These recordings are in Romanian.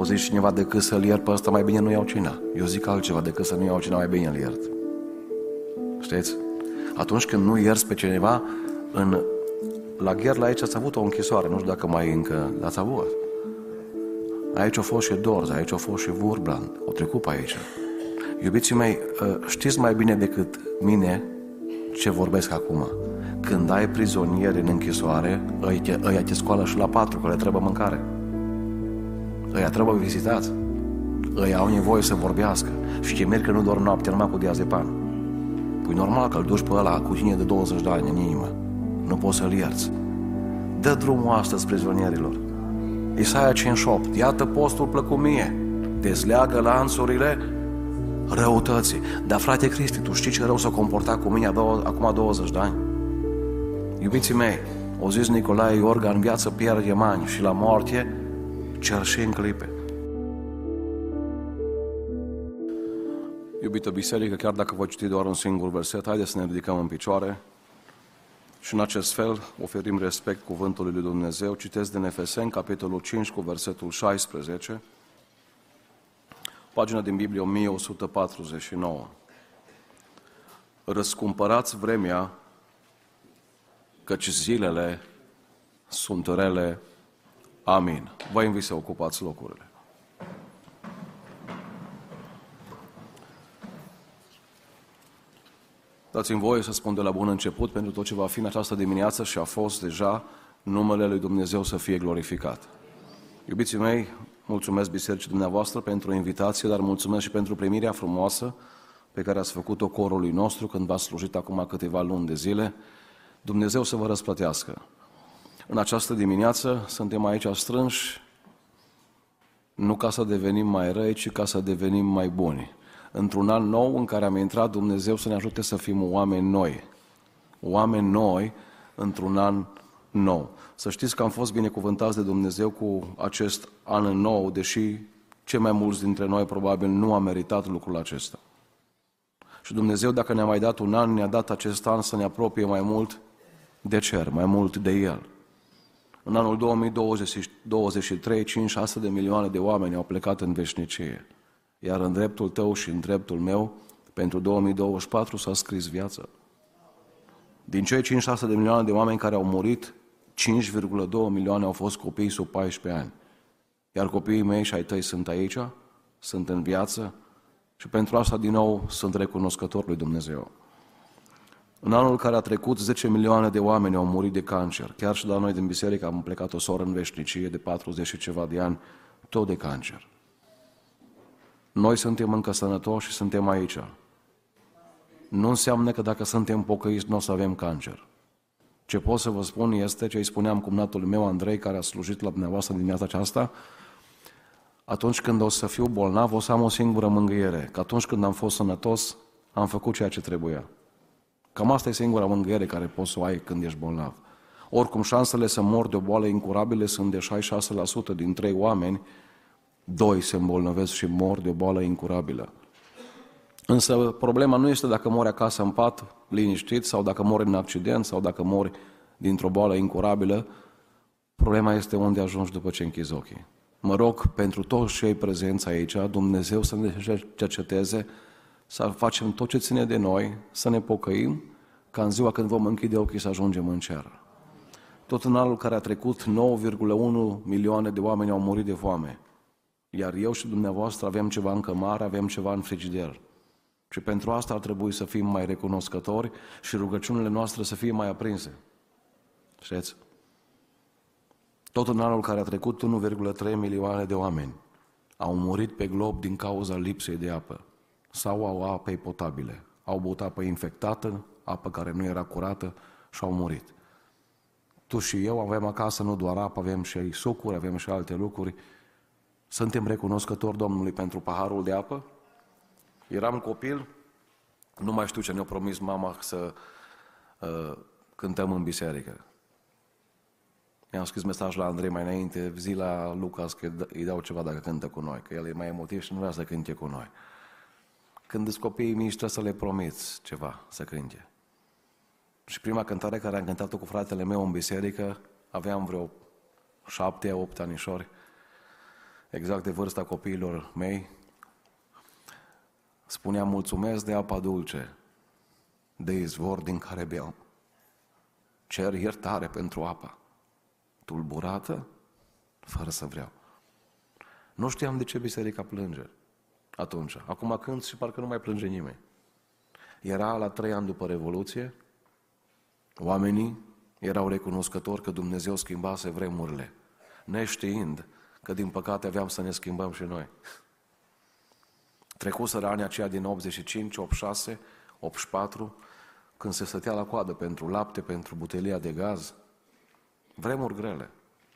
O zici cineva decât să-l iert pe ăsta, mai bine nu iau cina. Eu zic altceva, decât să nu iau cina, mai bine îl iert. Știți? Atunci când nu ierți pe cineva, în, la Gherla aici ați avut o închisoare, nu știu dacă mai încă l-ați avut. Aici a fost și Dorz, aici a fost și Vurbrand, au trecut pe aici. Iubiții mei, ă, știți mai bine decât mine ce vorbesc acum. Când ai prizonieri în închisoare, ăia te scoală și la patru, că le trebuie mâncare. Ăia trebuie vizitați. Ăia au nevoie să vorbească. Și ce merg că nu doar noapte, numai cu diazepam. Păi normal că îl duci pe ăla cu tine de 20 de ani în inimă. Nu poți să-l ierți. Dă drumul astăzi prizonierilor. Isaia 58. Iată postul plăcut mie. Dezleagă lanțurile răutății. Dar frate Cristi, tu știi ce rău s-a comportat cu mine acum 20 de ani? Iubiții mei, o zis Nicolae Iorga, în viață pierde ani și la moarte cer și în clipe. Iubită biserică, chiar dacă voi citi doar un singur verset, haideți să ne ridicăm în picioare și în acest fel oferim respect cuvântului lui Dumnezeu. Citesc din Efeseni, capitolul 5, cu versetul 16, pagina din Biblie 1149. Răscumpărați vremea, căci zilele sunt rele. Amin. Vă invit să ocupați locurile. Dați-mi voie să spun de la bun început pentru tot ce va fi în această dimineață și a fost deja numele lui Dumnezeu să fie glorificat. Iubiții mei, mulțumesc bisericii dumneavoastră pentru invitație, dar mulțumesc și pentru primirea frumoasă pe care ați făcut-o corului nostru când v-ați slujit acum câteva luni de zile. Dumnezeu să vă răsplătească. În această dimineață suntem aici strânși nu ca să devenim mai răi, ci ca să devenim mai buni într-un an nou în care am intrat, Dumnezeu să ne ajute să fim oameni noi. Oameni noi într-un an nou. Să știți că am fost binecuvântați de Dumnezeu cu acest an nou, deși cei mai mulți dintre noi probabil nu am meritat lucrul acesta. Și Dumnezeu, dacă ne-a mai dat un an, ne-a dat acest an să ne apropie mai mult de cer, mai mult de El. În anul 2023, 5-6 de milioane de oameni au plecat în veșnicie. Iar în dreptul tău și în dreptul meu, pentru 2024 s-a scris viață. Din cei 5-6 de milioane de oameni care au murit, 5,2 milioane au fost copii sub 14 ani. Iar copiii mei și ai tăi sunt aici, sunt în viață și pentru asta din nou sunt recunoscător lui Dumnezeu. În anul care a trecut, 10 milioane de oameni au murit de cancer. Chiar și la noi din biserică am plecat o soră în veșnicie de 40 și ceva de ani, tot de cancer. Noi suntem încă sănătoși și suntem aici. Nu înseamnă că dacă suntem pocăiți nu o să avem cancer. Ce pot să vă spun este ce îi spuneam cumnatul meu Andrei, care a slujit la dumneavoastră dimineața aceasta, atunci când o să fiu bolnav, o să am o singură mângâiere, că atunci când am fost sănătos, am făcut ceea ce trebuia. Cam asta e singura mângâiere care poți să o ai când ești bolnav. Oricum, șansele să mor de o boală incurabile sunt de 66% din trei oameni doi se îmbolnăvesc și mor de o boală incurabilă. Însă problema nu este dacă mori acasă în pat, liniștit, sau dacă mori în accident, sau dacă mori dintr-o boală incurabilă. Problema este unde ajungi după ce închizi ochii. Mă rog pentru toți cei prezenți aici, Dumnezeu să ne cerceteze, să facem tot ce ține de noi, să ne pocăim, ca în ziua când vom închide ochii să ajungem în cer. Tot în anul care a trecut, 9,1 milioane de oameni au murit de foame. Iar eu și dumneavoastră avem ceva în cămară, avem ceva în frigider. Și pentru asta ar trebui să fim mai recunoscători și rugăciunile noastre să fie mai aprinse. Știți? Tot în anul care a trecut, 1,3 milioane de oameni au murit pe glob din cauza lipsei de apă sau au apei potabile. Au băut apă infectată, apă care nu era curată și au murit. Tu și eu avem acasă nu doar apă, avem și sucuri, avem și alte lucruri suntem recunoscători Domnului pentru paharul de apă? Eram copil, nu mai știu ce ne-a promis mama să uh, cântăm în biserică. I-am scris mesaj la Andrei mai înainte, zi la Lucas că îi dau ceva dacă cântă cu noi, că el e mai emotiv și nu vrea să cânte cu noi. Când sunt copiii mici, trebuie să le promiți ceva, să cânte. Și prima cântare care am cântat-o cu fratele meu în biserică, aveam vreo șapte, opt anișori, exact de vârsta copiilor mei, spunea mulțumesc de apa dulce, de izvor din care beau. Cer iertare pentru apa, tulburată, fără să vreau. Nu știam de ce biserica plânge atunci. Acum când și parcă nu mai plânge nimeni. Era la trei ani după Revoluție, oamenii erau recunoscători că Dumnezeu schimbase vremurile, neștiind că din păcate aveam să ne schimbăm și noi. Trecuseră anii aceia din 85, 86, 84, când se stătea la coadă pentru lapte, pentru butelia de gaz. Vremuri grele.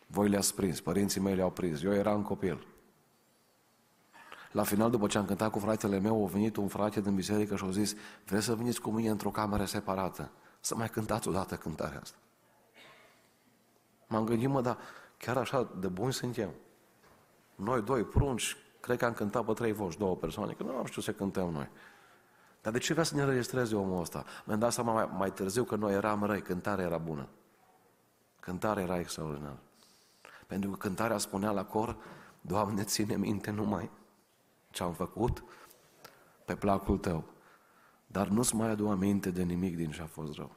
Voi le-ați prins, părinții mei le-au prins. Eu eram copil. La final, după ce am cântat cu fratele meu, a venit un frate din biserică și a zis, vreți să veniți cu mine într-o cameră separată? Să mai cântați odată cântarea asta. M-am gândit, mă, dar chiar așa de buni suntem. Noi doi prunci, cred că am cântat pe trei voci, două persoane, că nu am știut să cântăm noi. Dar de ce vrea să ne înregistreze omul ăsta? Mi-am dat seama mai, mai târziu că noi eram răi, cântarea era bună. Cântarea era extraordinară. Pentru că cântarea spunea la cor, Doamne, ține minte numai ce am făcut pe placul Tău. Dar nu-ți mai adu aminte de nimic din ce a fost rău.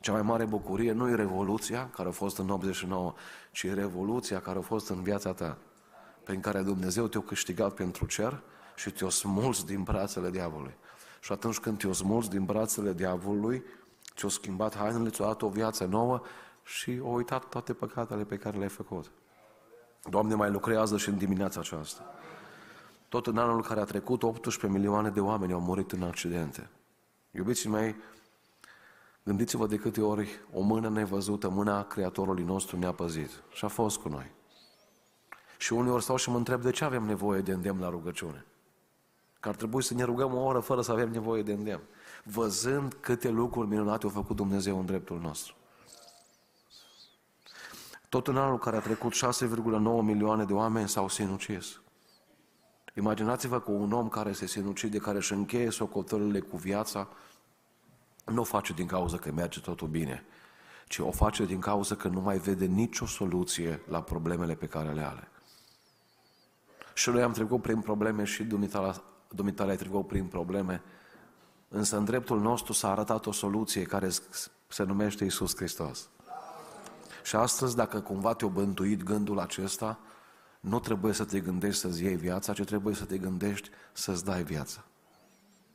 Cea mai mare bucurie nu e revoluția care a fost în 89, ci e revoluția care a fost în viața ta, prin care Dumnezeu te-a câștigat pentru cer și te-a smuls din brațele diavolului. Și atunci când te-a smuls din brațele diavolului, ți-a schimbat hainele, ți-a dat o viață nouă și a uitat toate păcatele pe care le-ai făcut. Doamne, mai lucrează și în dimineața aceasta. Tot în anul care a trecut, 18 milioane de oameni au murit în accidente. Iubiții mei, gândiți-vă de câte ori o mână nevăzută, mâna Creatorului nostru ne-a păzit și a fost cu noi. Și uneori stau și mă întreb de ce avem nevoie de îndemn la rugăciune. Că ar trebui să ne rugăm o oră fără să avem nevoie de îndemn. Văzând câte lucruri minunate a făcut Dumnezeu în dreptul nostru. Tot în anul care a trecut, 6,9 milioane de oameni s-au sinucis. Imaginați-vă că un om care se sinucide, care își încheie socotările cu viața, nu o face din cauza că merge totul bine, ci o face din cauza că nu mai vede nicio soluție la problemele pe care le are. Și noi am trecut prin probleme și dumitale ai trecut prin probleme, însă în dreptul nostru s-a arătat o soluție care se numește Isus Hristos. Și astăzi, dacă cumva te-a bântuit gândul acesta, nu trebuie să te gândești să-ți iei viața, ci trebuie să te gândești să-ți dai viața.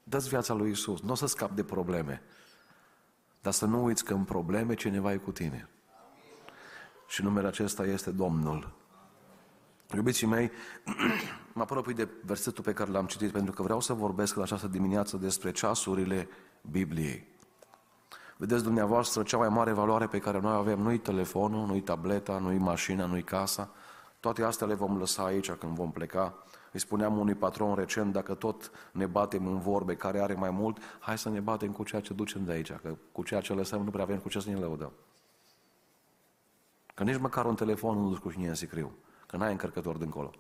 Dă-ți viața lui Isus, nu o să scapi de probleme, dar să nu uiți că în probleme cineva e cu tine. Și numele acesta este Domnul. Iubiții mei, mă apropii de versetul pe care l-am citit pentru că vreau să vorbesc la această dimineață despre ceasurile Bibliei. Vedeți dumneavoastră, cea mai mare valoare pe care noi avem nu-i telefonul, nu-i tableta, nu-i mașina, nu-i casa, toate astea le vom lăsa aici când vom pleca. Îi spuneam unui patron recent, dacă tot ne batem în vorbe care are mai mult, hai să ne batem cu ceea ce ducem de aici, că cu ceea ce lăsăm nu prea avem cu ce să ne lăudăm. Că nici măcar un telefon nu duci cu cine în sicriu, că n-ai încărcător dincolo.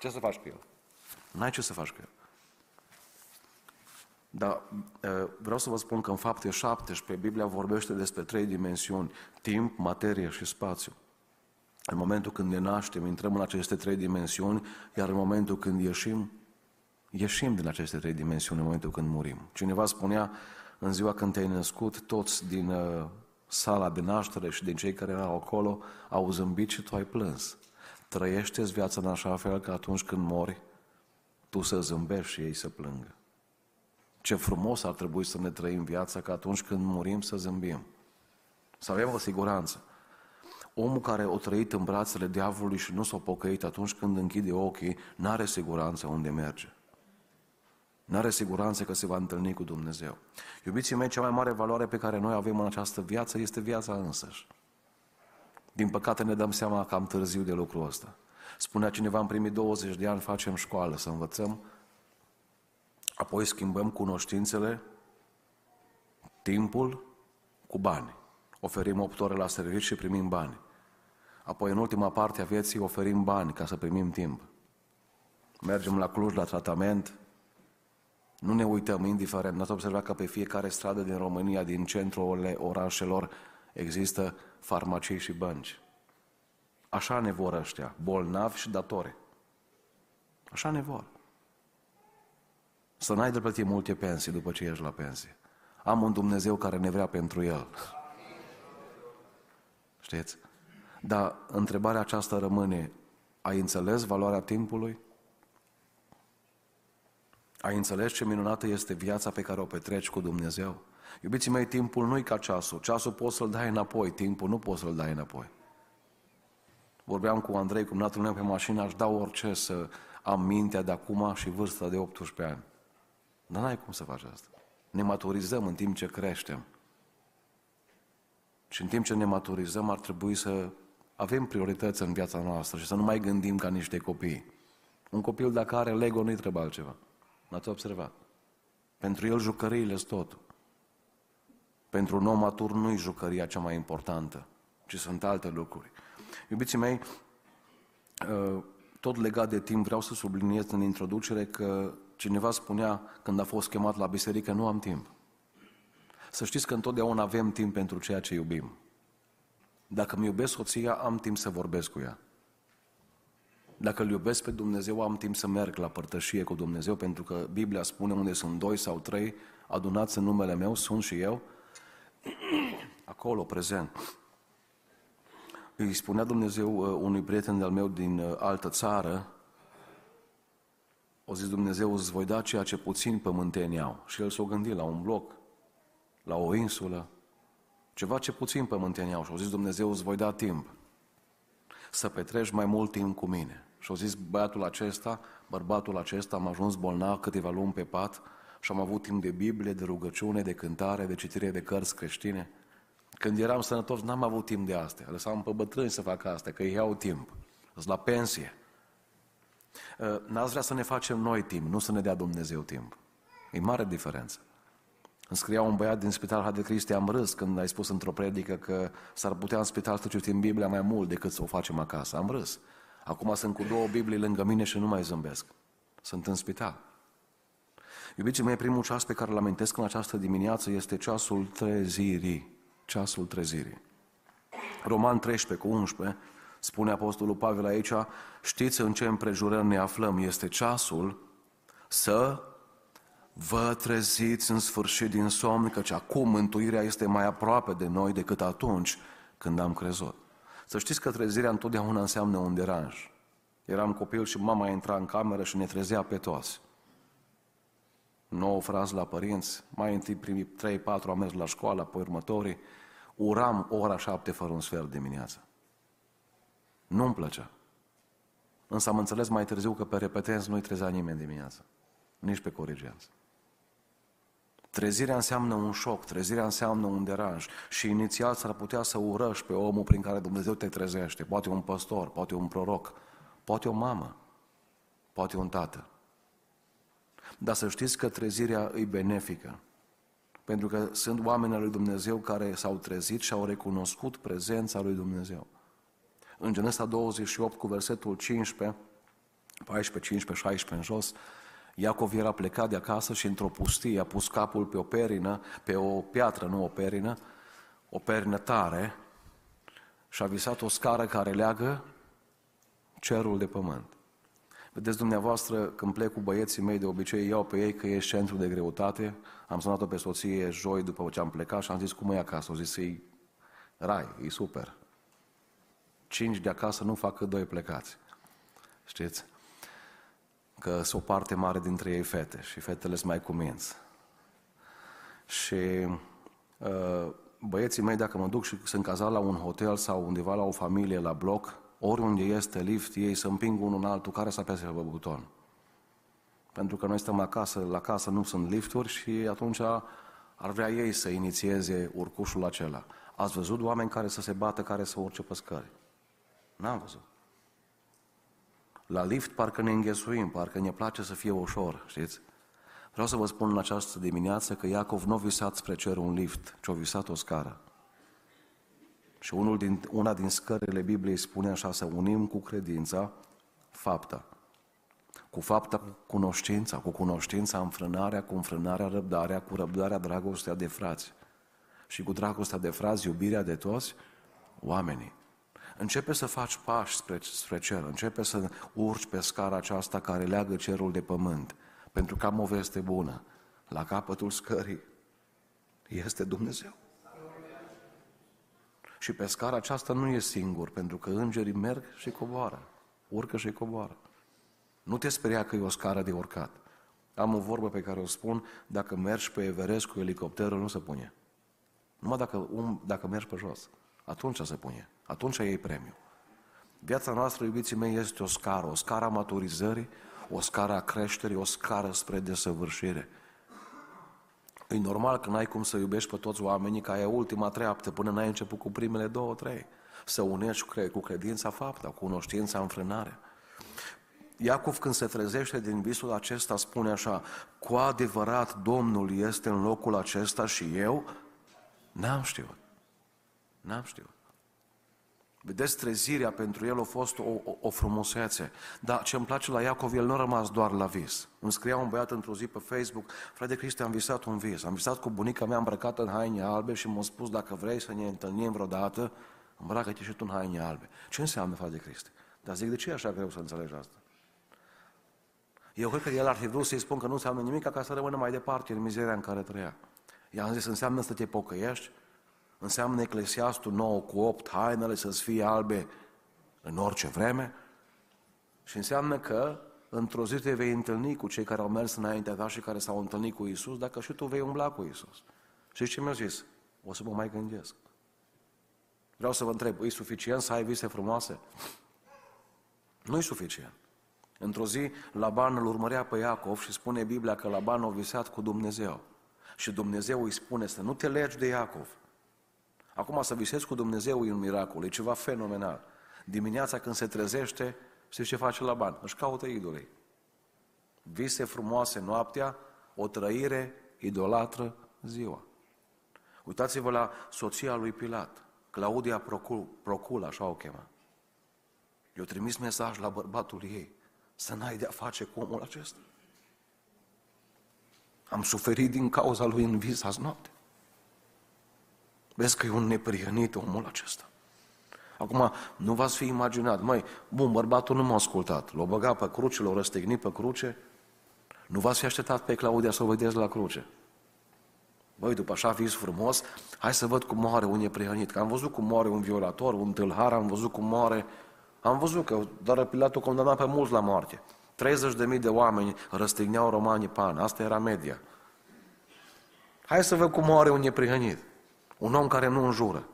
Ce să faci cu el? N-ai ce să faci cu el. Dar vreau să vă spun că în fapte 17 Biblia vorbește despre trei dimensiuni, timp, materie și spațiu. În momentul când ne naștem, intrăm în aceste trei dimensiuni, iar în momentul când ieșim, ieșim din aceste trei dimensiuni în momentul când murim. Cineva spunea, în ziua când te-ai născut, toți din uh, sala de naștere și din cei care erau acolo au zâmbit și tu ai plâns. Trăiește-ți viața în așa fel că atunci când mori, tu să zâmbești și ei să plângă. Ce frumos ar trebui să ne trăim viața că atunci când murim să zâmbim. Să avem o siguranță. Omul care a trăit în brațele diavolului și nu s-a pocăit atunci când închide ochii, n-are siguranță unde merge. N-are siguranță că se va întâlni cu Dumnezeu. Iubiții mei, cea mai mare valoare pe care noi avem în această viață este viața însăși. Din păcate ne dăm seama cam târziu de lucrul ăsta. Spunea cineva, în primii 20 de ani facem școală, să învățăm, apoi schimbăm cunoștințele, timpul cu bani oferim 8 ore la serviciu și primim bani. Apoi, în ultima parte a vieții, oferim bani ca să primim timp. Mergem la Cluj la tratament, nu ne uităm, indiferent, n-ați observat că pe fiecare stradă din România, din centrul orașelor, există farmacii și bănci. Așa ne vor ăștia, bolnavi și datori. Așa ne vor. Să n-ai de plătit multe pensii după ce ești la pensie. Am un Dumnezeu care ne vrea pentru El. Știți? Dar întrebarea aceasta rămâne, ai înțeles valoarea timpului? Ai înțeles ce minunată este viața pe care o petreci cu Dumnezeu? Iubiții mei, timpul nu-i ca ceasul. Ceasul poți să-l dai înapoi, timpul nu poți să-l dai înapoi. Vorbeam cu Andrei, cum natul meu pe mașină, aș da orice să am mintea de acum și vârsta de 18 ani. Dar n-ai cum să faci asta. Ne maturizăm în timp ce creștem. Și în timp ce ne maturizăm ar trebui să avem priorități în viața noastră și să nu mai gândim ca niște copii. Un copil dacă are Lego nu-i trebuie altceva. N-ați observat? Pentru el jucăriile sunt totul. Pentru un om matur nu-i jucăria cea mai importantă, ci sunt alte lucruri. Iubiții mei, uh, tot legat de timp, vreau să subliniez în introducere că cineva spunea când a fost chemat la biserică, nu am timp. Să știți că întotdeauna avem timp pentru ceea ce iubim. Dacă îmi iubesc soția, am timp să vorbesc cu ea. Dacă îl iubesc pe Dumnezeu, am timp să merg la părtășie cu Dumnezeu, pentru că Biblia spune unde sunt doi sau trei adunați în numele meu, sunt și eu, acolo, prezent. Îi spunea Dumnezeu uh, unui prieten de-al meu din uh, altă țară, o zis Dumnezeu, îți voi da ceea ce puțin pământeni au. Și el s-a gândit la un bloc, la o insulă, ceva ce puțin pământeni au. Și au zis Dumnezeu, îți voi da timp să petreci mai mult timp cu mine. Și au zis băiatul acesta, bărbatul acesta, am ajuns bolnav câteva luni pe pat și am avut timp de Biblie, de rugăciune, de cântare, de citire de cărți creștine. Când eram sănătos, n-am avut timp de astea. Lăsam pe bătrâni să facă astea, că ei iau timp. Sunt la pensie. Ă, n-ați vrea să ne facem noi timp, nu să ne dea Dumnezeu timp. E mare diferență. Îmi scria un băiat din Spital de Cristi, am râs când ai spus într-o predică că s-ar putea în spital să citim Biblia mai mult decât să o facem acasă. Am râs. Acum sunt cu două Biblii lângă mine și nu mai zâmbesc. Sunt în spital. Iubiții mei, primul ceas pe care îl amintesc în această dimineață este ceasul trezirii. Ceasul trezirii. Roman 13 cu 11 spune Apostolul Pavel aici, știți în ce împrejurări ne aflăm, este ceasul să vă treziți în sfârșit din somn, căci acum mântuirea este mai aproape de noi decât atunci când am crezut. Să știți că trezirea întotdeauna înseamnă un deranj. Eram copil și mama intra în cameră și ne trezea pe toți. Nouă frați la părinți, mai întâi primii 3-4 am mers la școală, apoi următorii. Uram ora 7 fără un sfert dimineața. Nu-mi plăcea. Însă am înțeles mai târziu că pe repetenți nu-i trezea nimeni dimineața. Nici pe corigenți. Trezirea înseamnă un șoc, trezirea înseamnă un deranj și inițial s-ar putea să urăși pe omul prin care Dumnezeu te trezește, poate un păstor, poate un proroc, poate o mamă, poate un tată. Dar să știți că trezirea e benefică, pentru că sunt oameni al lui Dumnezeu care s-au trezit și au recunoscut prezența lui Dumnezeu. În Genesa 28 cu versetul 15, 14, 15, 16 în jos, Iacov era plecat de acasă și într-o pustie a pus capul pe o perină, pe o piatră, nu o perină, o perină tare și a visat o scară care leagă cerul de pământ. Vedeți dumneavoastră, când plec cu băieții mei, de obicei iau pe ei că e centru de greutate. Am sunat-o pe soție joi după ce am plecat și am zis, cum e acasă? O zis, e rai, e super. Cinci de acasă nu fac cât doi plecați. Știți? Că sunt o parte mare dintre ei fete și fetele sunt mai cuminți. Și uh, băieții mei, dacă mă duc și sunt cazat la un hotel sau undeva la o familie, la bloc, oriunde este lift, ei să împing unul în altul care să apese pe buton. Pentru că noi stăm acasă, la casă nu sunt lifturi și atunci ar vrea ei să inițieze urcușul acela. Ați văzut oameni care să se bată, care să urce pe scări? N-am văzut. La lift parcă ne înghesuim, parcă ne place să fie ușor, știți? Vreau să vă spun în această dimineață că Iacov nu a visat spre cer un lift, ci a visat o scară. Și unul din, una din scările Bibliei spune așa, să unim cu credința fapta. Cu fapta cunoștința, cu cunoștința înfrânarea, cu înfrânarea răbdarea, cu răbdarea dragostea de frați. Și cu dragostea de frați iubirea de toți oamenii. Începe să faci pași spre, spre cer, începe să urci pe scara aceasta care leagă cerul de pământ, pentru că am o veste bună. La capătul scării este Dumnezeu. Și pe scara aceasta nu e singur, pentru că îngerii merg și coboară, urcă și coboară. Nu te speria că e o scară de urcat. Am o vorbă pe care o spun, dacă mergi pe Everest cu elicopterul, nu se pune. Numai dacă, um, dacă mergi pe jos, atunci se pune. Atunci iei premiu. Viața noastră, iubiții mei, este o scară, o scară a maturizării, o scară a creșterii, o scară spre desăvârșire. E normal că n-ai cum să iubești pe toți oamenii ca e ultima treaptă până n-ai început cu primele două, trei. Să unești cu credința fapta, cu cunoștința înfrânarea. Iacov când se trezește din visul acesta spune așa, cu adevărat Domnul este în locul acesta și eu n-am știut. N-am știut. Vedeți, trezirea pentru el a fost o, o, o frumusețe. Dar ce îmi place la Iacov, el nu a rămas doar la vis. Îmi scria un băiat într-o zi pe Facebook, frate Cristi, am visat un vis. Am visat cu bunica mea îmbrăcată în haine albe și m-a spus, dacă vrei să ne întâlnim vreodată, îmbracă-te și tu în haine albe. Ce înseamnă, frate Cristi? Dar zic, de ce e așa greu să înțelegi asta? Eu cred că el ar fi vrut să-i spun că nu înseamnă nimic ca să rămână mai departe în mizeria în care trăia. I-am zis, înseamnă să te pocăiești, înseamnă Eclesiastul 9 cu 8, hainele să-ți fie albe în orice vreme și înseamnă că într-o zi te vei întâlni cu cei care au mers înaintea ta și care s-au întâlnit cu Isus, dacă și tu vei umbla cu Isus. Și ce mi-a zis? O să mă mai gândesc. Vreau să vă întreb, e suficient să ai vise frumoase? Nu e suficient. Într-o zi, Laban îl urmărea pe Iacov și spune Biblia că Laban a visat cu Dumnezeu. Și Dumnezeu îi spune să nu te legi de Iacov. Acum să visezi cu Dumnezeu e un miracol, e ceva fenomenal. Dimineața când se trezește, știți ce face Laban? Își caută idolii. Vise frumoase noaptea, o trăire idolatră ziua. Uitați-vă la soția lui Pilat, Claudia Procul, Procul așa o chema. I-a trimis mesaj la bărbatul ei să n-ai de-a face cu omul acesta. Am suferit din cauza lui în vis azi noapte. Vezi că e un neprihănit omul acesta. Acum, nu v-ați fi imaginat, măi, bun, bărbatul nu m-a ascultat, l-a băgat pe cruce, l-a răstignit pe cruce, nu v-ați fi așteptat pe Claudia să o vedeți la cruce. Băi, după așa vis frumos, hai să văd cum moare un neprihănit. Că am văzut cum moare un violator, un tâlhar, am văzut cum moare am văzut că doar Pilatul condamna pe mulți la moarte. 30.000 de oameni răstigneau romanii pan. Asta era media. Hai să văd cum moare un neprihănit. Un om care nu înjură.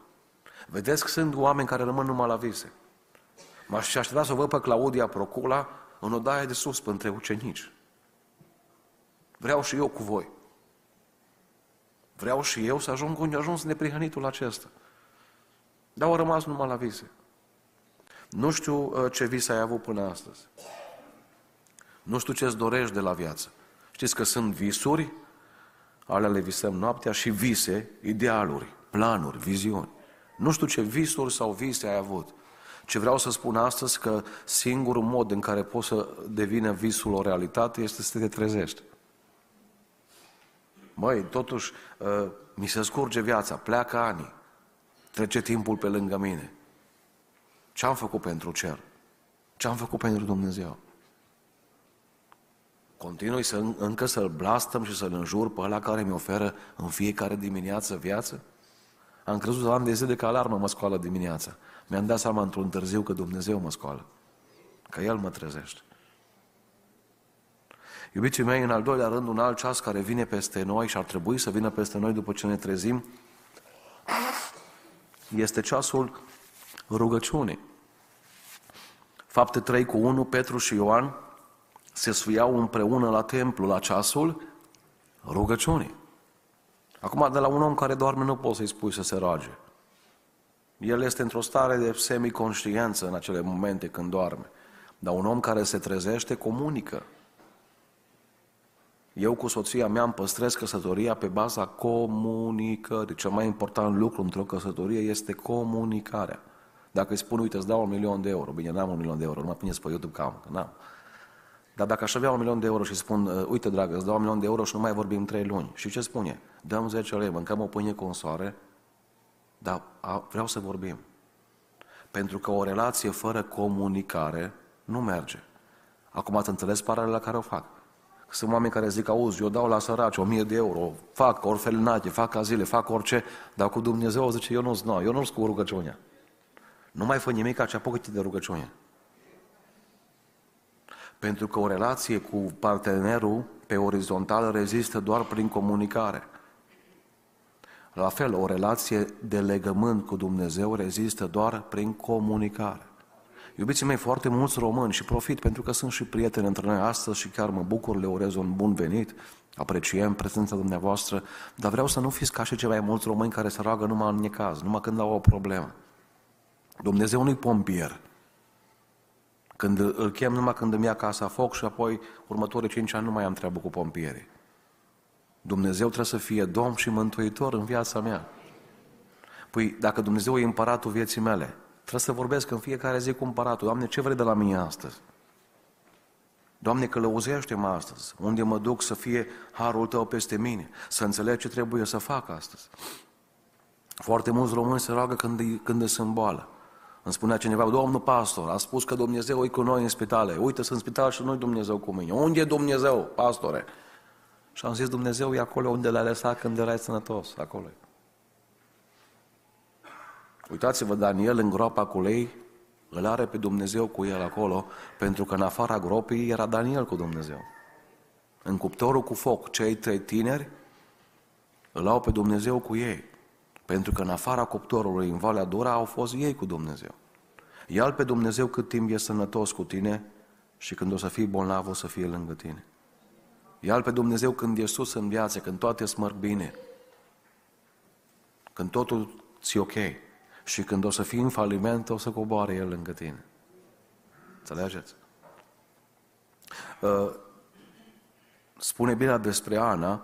Vedeți că sunt oameni care rămân numai la vise. M-aș aștepta să văd pe Claudia Procula în odaia de sus între ucenici. Vreau și eu cu voi. Vreau și eu să ajung unde a ajuns neprihănitul acesta. Dar au rămas numai la vise. Nu știu uh, ce vis ai avut până astăzi. Nu știu ce-ți dorești de la viață. Știți că sunt visuri, alea le visăm noaptea, și vise, idealuri, planuri, viziuni. Nu știu ce visuri sau vise ai avut. Ce vreau să spun astăzi că singurul mod în care poți să devină visul o realitate este să te trezești. Măi, totuși, uh, mi se scurge viața, pleacă ani, trece timpul pe lângă mine. Ce am făcut pentru cer? Ce am făcut pentru Dumnezeu? Continui să, încă să-L blastăm și să-L înjur pe ăla care mi oferă în fiecare dimineață viață? Am crezut că am de zile că alarmă mă scoală dimineața. Mi-am dat seama într-un târziu că Dumnezeu mă scoală. Că El mă trezește. Iubiții mei, în al doilea rând, un alt ceas care vine peste noi și ar trebui să vină peste noi după ce ne trezim, este ceasul rugăciunii. Fapte 3 cu 1, Petru și Ioan se sfiau împreună la templu la ceasul rugăciunii. Acum, de la un om care doarme, nu poți să-i spui să se roage. El este într-o stare de semiconștiență în acele momente când doarme. Dar un om care se trezește, comunică. Eu cu soția mea îmi păstrez căsătoria pe baza comunicării. Cel mai important lucru într-o căsătorie este comunicarea. Dacă îi spun, uite, îți dau un milion de euro, bine, n-am un milion de euro, nu mă puneți pe YouTube că am, că n-am. Dar dacă aș avea un milion de euro și spun, uh, uite, dragă, îți dau un milion de euro și nu mai vorbim trei luni. Și ce spune? Dăm 10 lei, mâncăm o pâine cu un soare, dar a, vreau să vorbim. Pentru că o relație fără comunicare nu merge. Acum ați înțeles paralela care o fac. Sunt oameni care zic, auzi, eu dau la săraci o mie de euro, fac orfelinate, fac azile, fac orice, dar cu Dumnezeu zice, eu nu-ți eu nu-ți cu rugăciunea. Nu mai fă nimic, ce apucă de rugăciune. Pentru că o relație cu partenerul pe orizontal rezistă doar prin comunicare. La fel, o relație de legământ cu Dumnezeu rezistă doar prin comunicare. Iubiții mei, foarte mulți români și profit pentru că sunt și prieteni între noi astăzi și chiar mă bucur, le urez un bun venit, apreciem prezența dumneavoastră, dar vreau să nu fiți ca și cei mai mulți români care se roagă numai în necaz, numai când au o problemă. Dumnezeu nu-i pompier. Când îl chem numai când îmi ia casa foc și apoi următorii cinci ani nu mai am treabă cu pompierii. Dumnezeu trebuie să fie Domn și Mântuitor în viața mea. Păi dacă Dumnezeu e împăratul vieții mele, trebuie să vorbesc în fiecare zi cu împăratul. Doamne, ce vrei de la mine astăzi? Doamne, călăuzește-mă astăzi. Unde mă duc să fie harul Tău peste mine. Să înțeleg ce trebuie să fac astăzi. Foarte mulți români se roagă când, când sunt boală. Îmi spunea cineva, domnul pastor, a spus că Dumnezeu e cu noi în spitale. Uite, sunt în spital și nu Dumnezeu cu mine. Unde e Dumnezeu, pastore? Și am zis, Dumnezeu e acolo unde l-a lăsat când erai sănătos, acolo. Uitați-vă, Daniel în groapa cu lei, îl are pe Dumnezeu cu el acolo, pentru că în afara gropii era Daniel cu Dumnezeu. În cuptorul cu foc, cei trei tineri îl au pe Dumnezeu cu ei. Pentru că în afara cuptorului, în Valea Dura, au fost ei cu Dumnezeu. ia pe Dumnezeu cât timp e sănătos cu tine și când o să fii bolnav, o să fie lângă tine. ia pe Dumnezeu când e sus în viață, când toate smărg bine, când totul ți ok și când o să fii în faliment, o să coboare El lângă tine. Înțelegeți? Uh, spune Biblia despre Ana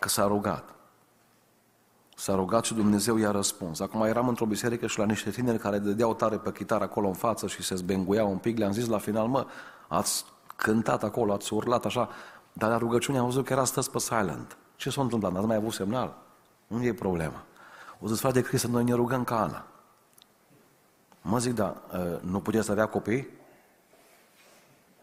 că s-a rugat. S-a rugat și Dumnezeu i-a răspuns. Acum eram într-o biserică și la niște tineri care dădeau tare pe chitară acolo în față și se zbenguiau un pic, le-am zis la final, mă, ați cântat acolo, ați urlat așa, dar la rugăciune am văzut că era stăți pe silent. Ce s-a întâmplat? N-ați mai avut semnal? Unde e problema? O să-ți frate Cristian, noi ne rugăm ca Ana. Mă zic, da, ă, nu puteți avea copii?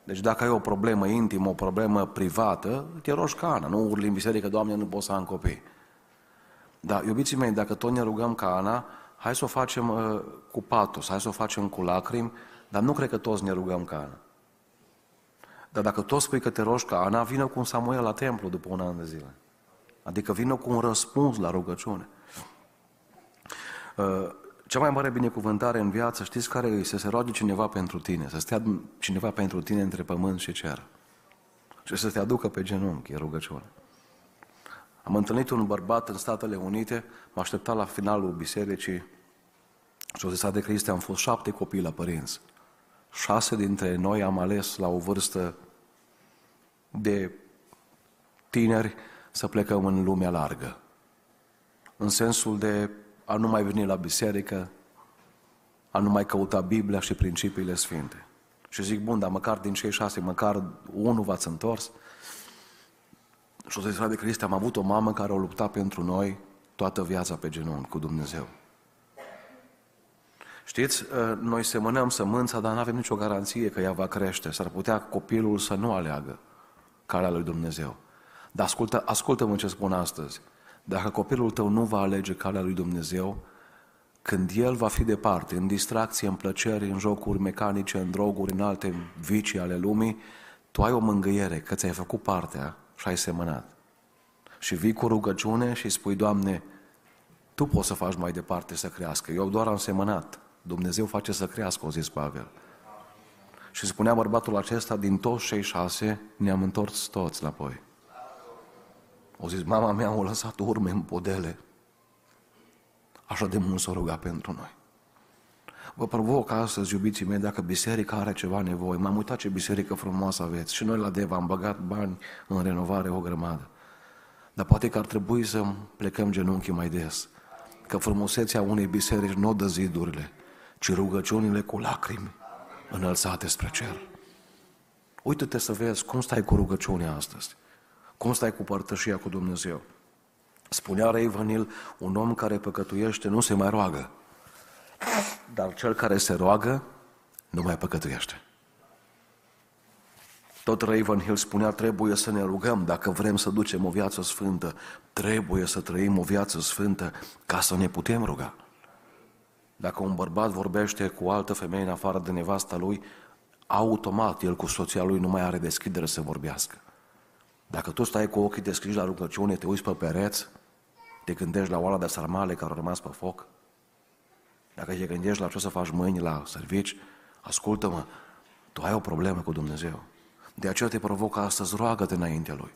Deci dacă ai o problemă intimă, o problemă privată, te rogi ca Ana, nu urli în biserică, Doamne, nu pot să am copii. Dar, iubiții mei, dacă tot ne rugăm ca Ana, hai să o facem uh, cu patos, hai să o facem cu lacrimi, dar nu cred că toți ne rugăm ca Ana. Dar dacă toți spui că te rogi ca Ana, vină cu un Samuel la templu după un an de zile. Adică vină cu un răspuns la rugăciune. Uh, cea mai mare binecuvântare în viață, știți care e? Să se roage cineva pentru tine, să stea cineva pentru tine între pământ și cer. Și să te aducă pe genunchi, e rugăciune. Am întâlnit un bărbat în Statele Unite, m-a așteptat la finalul bisericii și o zis de Cristi, am fost șapte copii la părinți. Șase dintre noi am ales la o vârstă de tineri să plecăm în lumea largă. În sensul de a nu mai veni la biserică, a nu mai căuta Biblia și principiile sfinte. Și zic, bun, dar măcar din cei șase, măcar unul v-ați întors, și o să zic, de Cristi, am avut o mamă care a luptat pentru noi toată viața pe genunchi cu Dumnezeu. Știți, ă, noi semănăm sămânța, dar nu avem nicio garanție că ea va crește. S-ar putea copilul să nu aleagă calea lui Dumnezeu. Dar ascultă, ascultă-mă ce spun astăzi. Dacă copilul tău nu va alege calea lui Dumnezeu, când el va fi departe, în distracție, în plăceri, în jocuri mecanice, în droguri, în alte vicii ale lumii, tu ai o mângâiere că ți-ai făcut partea și ai semănat. Și vii cu rugăciune și spui, Doamne, Tu poți să faci mai departe să crească. Eu doar am semănat. Dumnezeu face să crească, o zis Pavel. Și spunea bărbatul acesta, din toți cei șase, ne-am întors toți înapoi. O zis, mama mea a lăsat urme în podele. Așa de mult s-a rugat pentru noi. Vă provoc astăzi, iubiții mei, dacă biserica are ceva nevoie. M-am uitat ce biserică frumoasă aveți. Și noi la Deva am băgat bani în renovare o grămadă. Dar poate că ar trebui să plecăm genunchii mai des. Că frumusețea unei biserici nu dă zidurile, ci rugăciunile cu lacrimi înălțate spre cer. Uită-te să vezi cum stai cu rugăciunea astăzi. Cum stai cu părtășia cu Dumnezeu. Spunea Vanil, un om care păcătuiește nu se mai roagă. Dar cel care se roagă nu mai păcătuiește. Tot Raven Hill spunea, trebuie să ne rugăm dacă vrem să ducem o viață sfântă, trebuie să trăim o viață sfântă ca să ne putem ruga. Dacă un bărbat vorbește cu o altă femeie în afară de nevasta lui, automat el cu soția lui nu mai are deschidere să vorbească. Dacă tu stai cu ochii deschiși la rugăciune, te uiți pe pereți, te gândești la oala de sarmale care au rămas pe foc, dacă te gândești la ce o să faci mâini la servici, ascultă-mă, tu ai o problemă cu Dumnezeu. De aceea te provoc astăzi, roagă-te înaintea Lui.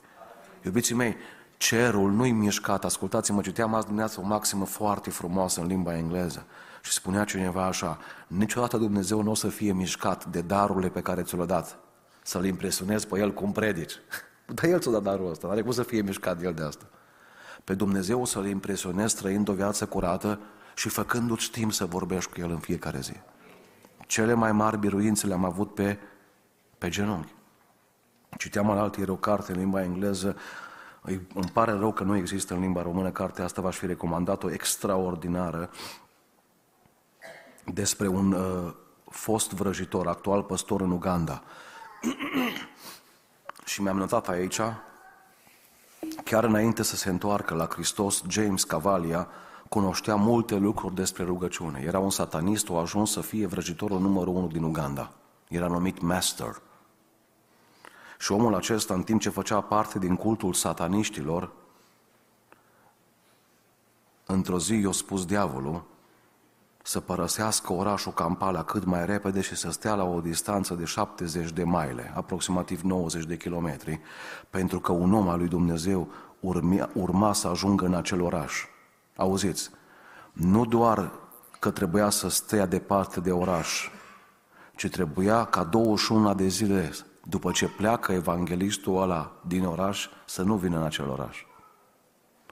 Iubiții mei, cerul nu-i mișcat. Ascultați-mă, citeam azi dimineață o maximă foarte frumoasă în limba engleză. Și spunea cineva așa, niciodată Dumnezeu nu o să fie mișcat de darurile pe care ți le-a dat. Să-L impresionezi pe El cum predici. Dar El ți-a dat darul ăsta, are cum să fie mișcat El de asta. Pe Dumnezeu o să-L impresionezi trăind o viață curată și făcându-ți timp să vorbești cu El în fiecare zi. Cele mai mari biruințe le-am avut pe, pe genunchi. Citeam al altă o carte în limba engleză, îmi pare rău că nu există în limba română cartea asta, v-aș fi recomandat-o, extraordinară, despre un uh, fost vrăjitor, actual păstor în Uganda. și mi-am notat aici, chiar înainte să se întoarcă la Hristos, James Cavalia cunoștea multe lucruri despre rugăciune. Era un satanist, a ajuns să fie vrăjitorul numărul unu din Uganda. Era numit Master. Și omul acesta, în timp ce făcea parte din cultul sataniștilor, într-o zi i-a spus diavolul să părăsească orașul Kampala cât mai repede și să stea la o distanță de 70 de mile, aproximativ 90 de kilometri, pentru că un om al lui Dumnezeu urma, urma să ajungă în acel oraș. Auziți, nu doar că trebuia să stea departe de oraș, ci trebuia ca 21 de zile după ce pleacă evanghelistul ăla din oraș, să nu vină în acel oraș.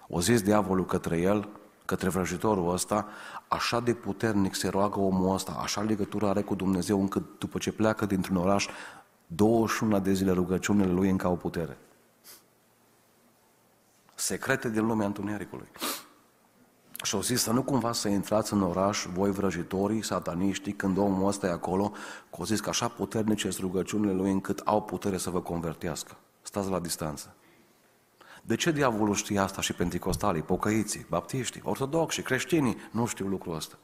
O zis diavolul către el, către vrăjitorul ăsta, așa de puternic se roagă omul ăsta, așa legătură are cu Dumnezeu, încât după ce pleacă dintr-un oraș, 21 de zile rugăciunile lui încă au putere. Secrete din lumea întunericului. Și au zis să nu cumva să intrați în oraș, voi vrăjitorii, sataniștii, când omul ăsta e acolo, că au zis că așa puternice sunt rugăciunile lui încât au putere să vă convertească. Stați la distanță. De ce diavolul știe asta și penticostalii, pocăiții, baptiștii, ortodoxi, creștinii nu știu lucrul ăsta?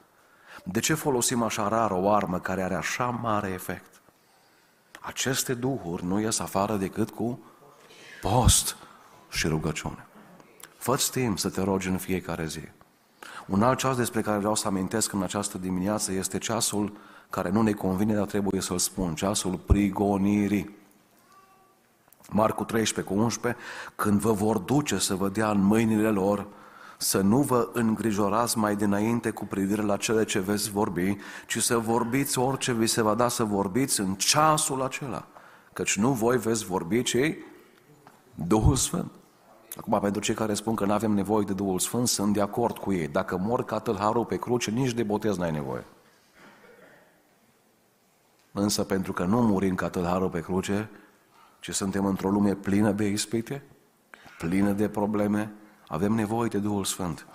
De ce folosim așa rar o armă care are așa mare efect? Aceste duhuri nu ies afară decât cu post și rugăciune. Fă-ți timp să te rogi în fiecare zi. Un alt ceas despre care vreau să amintesc în această dimineață este ceasul care nu ne convine, dar trebuie să-l spun, ceasul prigonirii. Marcu 13 cu 11, când vă vor duce să vă dea în mâinile lor, să nu vă îngrijorați mai dinainte cu privire la cele ce veți vorbi, ci să vorbiți orice vi se va da să vorbiți în ceasul acela. Căci nu voi veți vorbi, ci Duhul Sfânt. Acum, pentru cei care spun că nu avem nevoie de Duhul Sfânt, sunt de acord cu ei. Dacă mor ca tâlharul pe cruce, nici de botez n-ai nevoie. Însă pentru că nu murim ca tâlharul pe cruce, ci suntem într-o lume plină de ispite, plină de probleme, avem nevoie de Duhul Sfânt.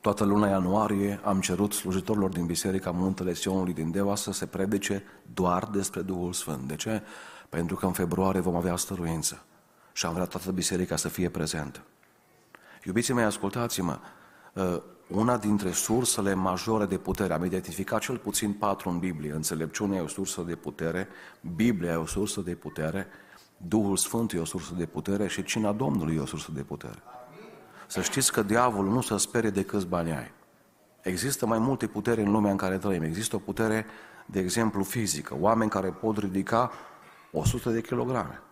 Toată luna ianuarie am cerut slujitorilor din Biserica Muntele Sionului din Deva să se predice doar despre Duhul Sfânt. De ce? Pentru că în februarie vom avea stăruință și am vrea toată biserica să fie prezentă. Iubiții mei, ascultați-mă, uh, una dintre sursele majore de putere, am identificat cel puțin patru în Biblie, înțelepciunea e o sursă de putere, Biblia e o sursă de putere, Duhul Sfânt e o sursă de putere și cina Domnului e o sursă de putere. Să știți că diavolul nu se sperie de câți bani ai. Există mai multe putere în lumea în care trăim. Există o putere, de exemplu, fizică. Oameni care pot ridica 100 de kilograme.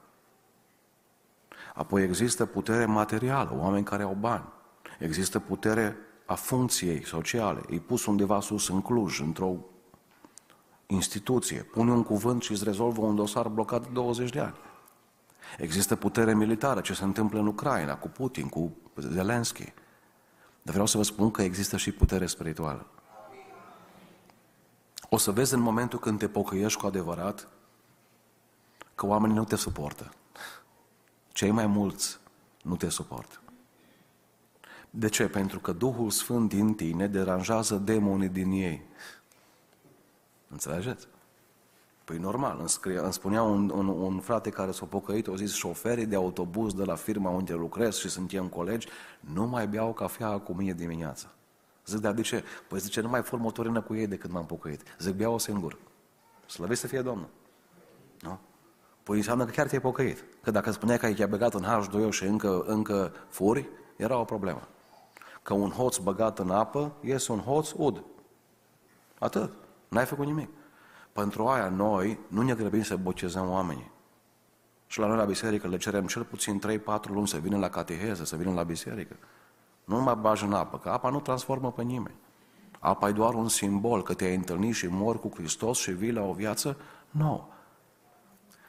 Apoi există putere materială, oameni care au bani. Există putere a funcției sociale. Îi pus undeva sus în Cluj, într-o instituție. Pune un cuvânt și îți rezolvă un dosar blocat de 20 de ani. Există putere militară, ce se întâmplă în Ucraina, cu Putin, cu Zelensky. Dar vreau să vă spun că există și putere spirituală. O să vezi în momentul când te pocăiești cu adevărat că oamenii nu te suportă. Cei mai mulți nu te suportă. De ce? Pentru că Duhul Sfânt din tine deranjează demonii din ei. Înțelegeți? Păi normal, îmi, scrie, îmi spunea un, un, un frate care s-a pocăit, o zis, șoferii de autobuz de la firma unde lucrez și suntem colegi, nu mai beau cafea cu mine dimineața. Zic, dar de ce? Păi zice, nu mai fur motorină cu ei de când m-am pocăit. Zic, beau o singur. Slăvește să fie Domnul. Nu? Păi înseamnă că chiar te-ai pocăit. Că dacă spuneai că ai chiar băgat în H2O și încă, încă furi, era o problemă. Că un hoț băgat în apă iese un hoț ud. Atât. N-ai făcut nimic. Pentru aia noi nu ne grăbim să bocezăm oamenii. Și la noi la biserică le cerem cel puțin 3-4 luni să vină la cateheză, să vină la biserică. Nu mai bagi în apă, că apa nu transformă pe nimeni. Apa e doar un simbol că te-ai întâlnit și mor cu Hristos și vii la o viață nouă.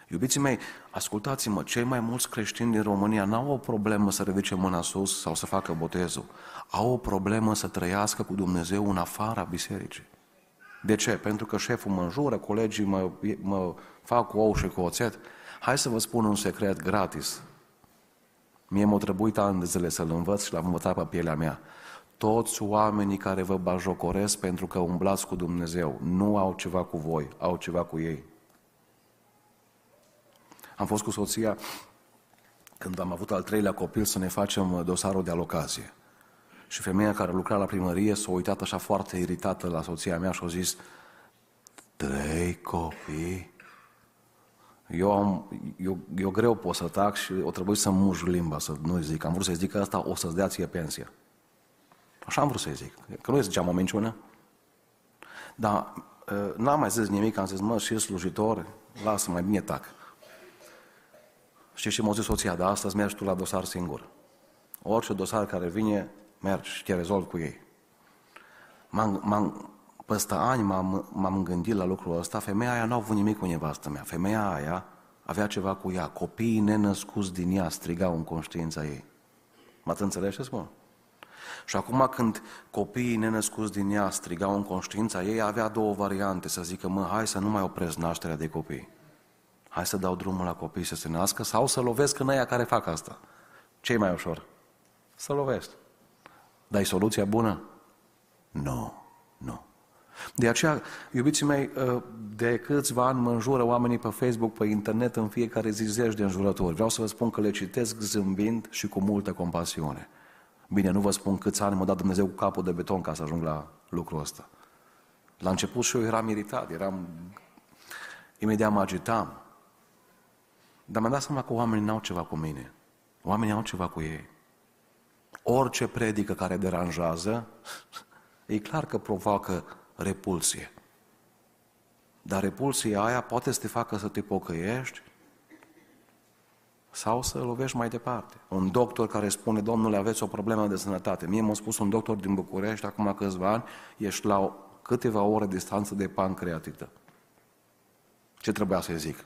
Iubiții mei, ascultați-mă, cei mai mulți creștini din România n-au o problemă să ridice mâna sus sau să facă botezul. Au o problemă să trăiască cu Dumnezeu în afara bisericii. De ce? Pentru că șeful mă înjură, colegii mă, mă fac cu ou și cu oțet. Hai să vă spun un secret gratis. Mie m-a trebuit ani de zile să-l învăț și l-am învățat pe pielea mea. Toți oamenii care vă bajocoresc pentru că umblați cu Dumnezeu nu au ceva cu voi, au ceva cu ei. Am fost cu soția când am avut al treilea copil să ne facem dosarul de alocație. Și femeia care lucra la primărie s-a uitat așa foarte iritată la soția mea și a zis Trei copii? Eu, am, eu, eu greu pot să tac și o trebuie să muș limba, să nu zic. Am vrut să zic că asta o să-ți dea ție pensia. Așa am vrut să zic. Că nu ziceam o minciună. Dar ă, n-am mai zis nimic, am zis, mă, și slujitor, lasă mai bine tac. Știi ce m-a zis soția, dar astăzi mergi tu la dosar singur. Orice dosar care vine, mergi și te rezolvi cu ei. M-am, m-am, peste ani m-am, m-am gândit la lucrul ăsta, femeia aia nu a avut nimic cu nevastă mea. Femeia aia avea ceva cu ea. Copiii nenăscuți din ea strigau în conștiința ei. M-ați înțeles ce spun? Și acum când copiii nenăscuți din ea strigau în conștiința ei, avea două variante, să zică, mă, hai să nu mai opresc nașterea de copii. Hai să dau drumul la copii să se nască sau să lovesc în aia care fac asta. ce mai ușor? Să lovești. Dar soluția bună? Nu, nu. De aceea, iubiții mei, ă, de câțiva ani mă înjură oamenii pe Facebook, pe internet, în fiecare zi zeci de înjurători. Vreau să vă spun că le citesc zâmbind și cu multă compasiune. Bine, nu vă spun câți ani m-a dat Dumnezeu cu capul de beton ca să ajung la lucrul ăsta. La început și eu eram iritat, eram... Imediat mă agitam. Dar mi-am dat seama că oamenii n-au ceva cu mine. Oamenii au ceva cu ei. Orice predică care deranjează, e clar că provoacă repulsie. Dar repulsia aia poate să te facă să te pocăiești sau să lovești mai departe. Un doctor care spune, domnule, aveți o problemă de sănătate. Mie m-a spus un doctor din București, acum câțiva ani, ești la câteva ore distanță de pancreatită. Ce trebuia să-i zic?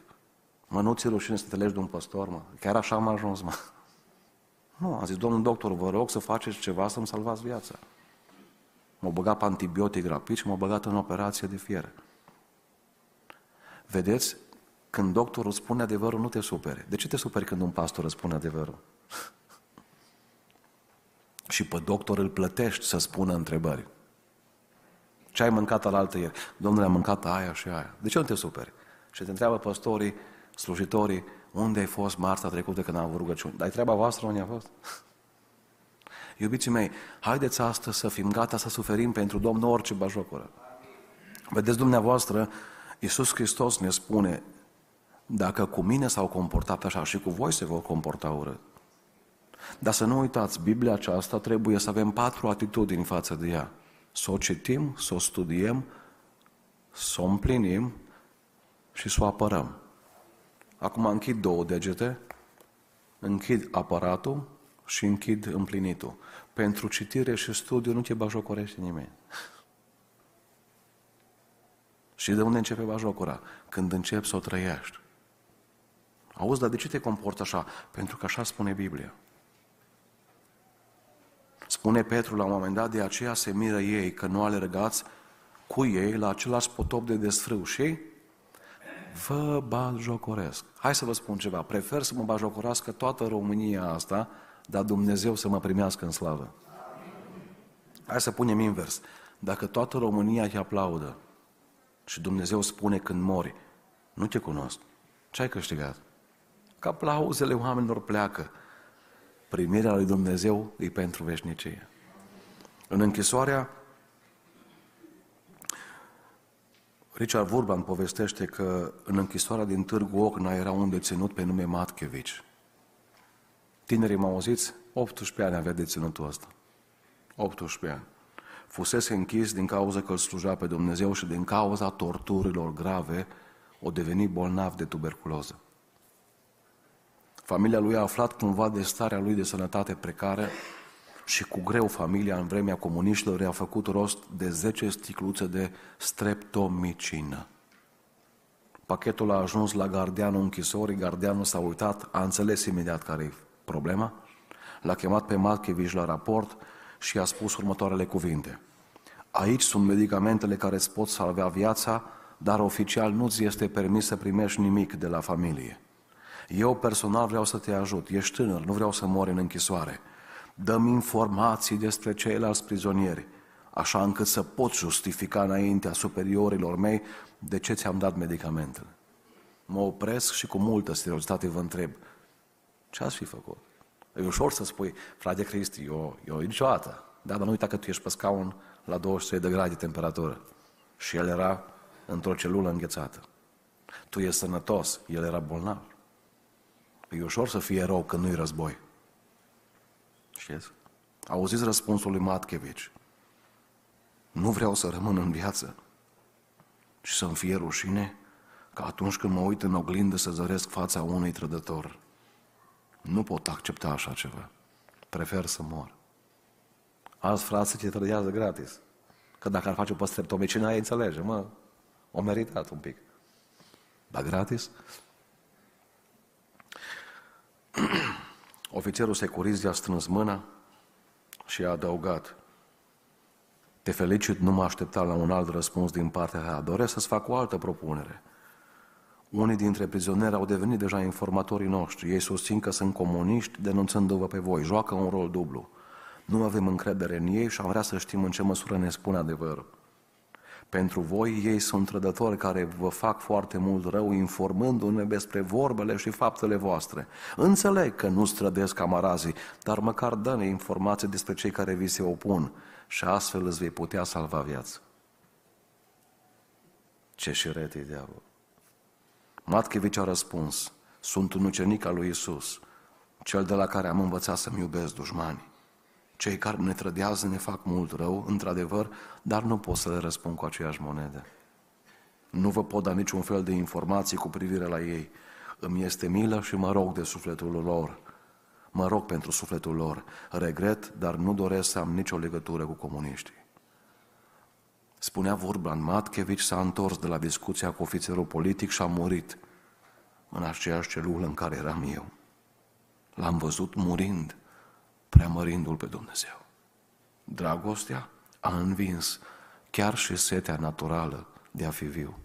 Mă, nu ți rușine să te legi de un păstor, mă. Chiar așa am ajuns, mă. Nu, a zis, domnul doctor, vă rog să faceți ceva să-mi salvați viața. M-a băgat pe antibiotic rapid și m-a băgat în operație de fier. Vedeți, când doctorul spune adevărul, nu te supere. De ce te superi când un pastor îți spune adevărul? și pe doctor îl plătești să spună întrebări. Ce ai mâncat al altă ieri? Domnule, am mâncat aia și aia. De ce nu te superi? Și te întreabă păstorii, slujitorii, unde ai fost marța trecută când am avut rugăciuni? Dar treaba voastră unde a fost? Iubiții mei, haideți astăzi să fim gata să suferim pentru Domnul orice bajocură. Vedeți dumneavoastră, Iisus Hristos ne spune, dacă cu mine s-au comportat așa și cu voi se vor comporta urât. Dar să nu uitați, Biblia aceasta trebuie să avem patru atitudini față de ea. Să o citim, să o studiem, să o împlinim și să o apărăm. Acum închid două degete, închid aparatul și închid împlinitul. Pentru citire și studiu nu te bajocorește nimeni. Și de unde începe bajocura? Când începi să o trăiești. Auzi, dar de ce te comporți așa? Pentru că așa spune Biblia. Spune Petru la un moment dat, de aceea se miră ei că nu alergați cu ei la același potop de desfrâu și vă bajocoresc. Hai să vă spun ceva, prefer să mă bajocorească toată România asta, dar Dumnezeu să mă primească în slavă. Hai să punem invers. Dacă toată România te aplaudă și Dumnezeu spune când mori, nu te cunosc, ce ai câștigat? Că aplauzele oamenilor pleacă. Primirea lui Dumnezeu e pentru veșnicie. În închisoarea, Richard Vurban povestește că în închisoarea din Târgu Ocna era un deținut pe nume Matkevici. Tinerii m-au auzit, 18 ani avea deținutul ăsta. 18 ani. Fusese închis din cauza că îl slujea pe Dumnezeu și din cauza torturilor grave o deveni bolnav de tuberculoză. Familia lui a aflat cumva de starea lui de sănătate precară și cu greu familia în vremea comuniștilor a făcut rost de 10 sticluțe de streptomicină. Pachetul a ajuns la gardianul închisorii, gardianul s-a uitat, a înțeles imediat care e problema, l-a chemat pe Matkevici la raport și a spus următoarele cuvinte. Aici sunt medicamentele care îți pot salva viața, dar oficial nu-ți este permis să primești nimic de la familie. Eu personal vreau să te ajut, ești tânăr, nu vreau să mori în închisoare. Dăm informații despre ceilalți prizonieri, așa încât să pot justifica înaintea superiorilor mei de ce ți-am dat medicamentele. Mă opresc și cu multă seriozitate vă întreb, ce ați fi făcut? E ușor să spui, frate Cristi, eu, eu niciodată. Da, dar nu uita că tu ești pe scaun la 23 de grade temperatură. Și el era într-o celulă înghețată. Tu ești sănătos, el era bolnav. E ușor să fie rău când nu-i război. Știți? Auziți răspunsul lui Matkevici. Nu vreau să rămân în viață și să-mi fie rușine ca atunci când mă uit în oglindă să zăresc fața unui trădător. Nu pot accepta așa ceva. Prefer să mor. Alți frați te trădează gratis. Că dacă ar face o streptomecină, ai înțelege, mă, o meritat un pic. Dar gratis? Ofițerul securiz i-a strâns mâna și a adăugat. Te felicit, nu mă aștepta la un alt răspuns din partea ta. Doresc să-ți fac o altă propunere. Unii dintre prizonieri au devenit deja informatorii noștri. Ei susțin că sunt comuniști, denunțându-vă pe voi. Joacă un rol dublu. Nu avem încredere în ei și am vrea să știm în ce măsură ne spun adevărul. Pentru voi, ei sunt trădători care vă fac foarte mult rău, informându-ne despre vorbele și faptele voastre. Înțeleg că nu strădesc camarazii, dar măcar dă-ne informații despre cei care vi se opun și astfel îți vei putea salva viața. Ce șiret e diavol! Matkevici a răspuns, sunt un ucenic al lui Isus, cel de la care am învățat să-mi iubesc dușmanii. Cei care ne trădează ne fac mult rău, într-adevăr, dar nu pot să le răspund cu aceeași monedă. Nu vă pot da niciun fel de informații cu privire la ei. Îmi este milă și mă rog de sufletul lor. Mă rog pentru sufletul lor. Regret, dar nu doresc să am nicio legătură cu comuniștii. Spunea Vorban, Matkevici s-a întors de la discuția cu ofițerul politic și a murit în aceeași celulă în care eram eu. L-am văzut murind preamărindu-L pe Dumnezeu. Dragostea a învins chiar și setea naturală de a fi viu.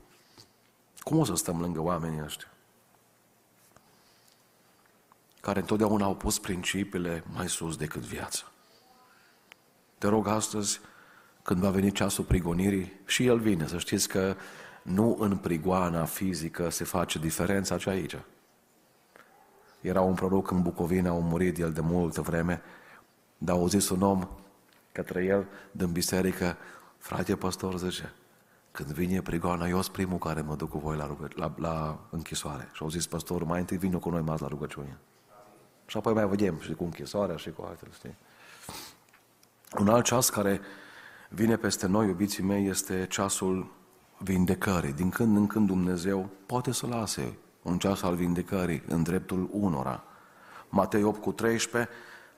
Cum o să stăm lângă oamenii ăștia? Care întotdeauna au pus principiile mai sus decât viața. Te rog astăzi, când va veni ceasul prigonirii, și el vine, să știți că nu în prigoana fizică se face diferența, ci aici. Era un proroc în Bucovina, a murit el de multă vreme, dar au zis un om către el din biserică, frate pastor, zice, când vine prigoana, eu sunt primul care mă duc cu voi la, rugă, la, la închisoare. Și au zis pastorul, mai întâi vină cu noi mați la rugăciune. Și apoi mai vedem și cu închisoarea și cu altele, știi? Un alt ceas care vine peste noi, iubiții mei, este ceasul vindecării. Din când în când Dumnezeu poate să lase un ceas al vindecării în dreptul unora. Matei 8 cu 13,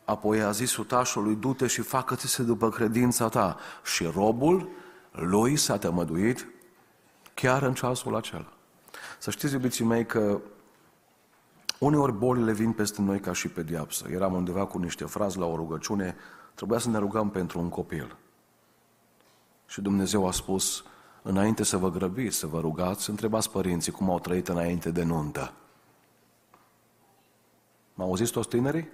apoi a zis sutașului, du-te și facă-ți-se după credința ta. Și robul lui s-a tămăduit chiar în ceasul acela. Să știți, iubiții mei, că uneori bolile vin peste noi ca și pe diapsă. Eram undeva cu niște frazi la o rugăciune, trebuia să ne rugăm pentru un copil. Și Dumnezeu a spus, înainte să vă grăbiți, să vă rugați, întrebați părinții cum au trăit înainte de nuntă. M-au auzit toți tinerii?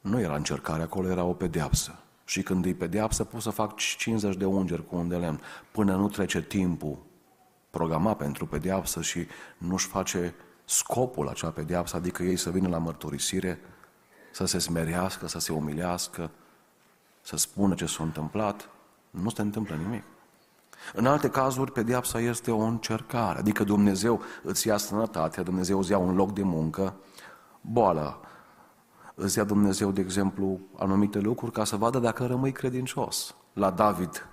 Nu era încercare, acolo era o pedeapsă. Și când îi pedeapsă, pot să fac 50 de ungeri cu un de lemn, până nu trece timpul programat pentru pedeapsă și nu-și face scopul acea pedeapsă, adică ei să vină la mărturisire, să se smerească, să se umilească, să spună ce s-a întâmplat, nu se întâmplă nimic. În alte cazuri, pedeapsa este o încercare, adică Dumnezeu îți ia sănătatea, Dumnezeu îți ia un loc de muncă, boala, îți ia Dumnezeu, de exemplu, anumite lucruri ca să vadă dacă rămâi credincios. La David,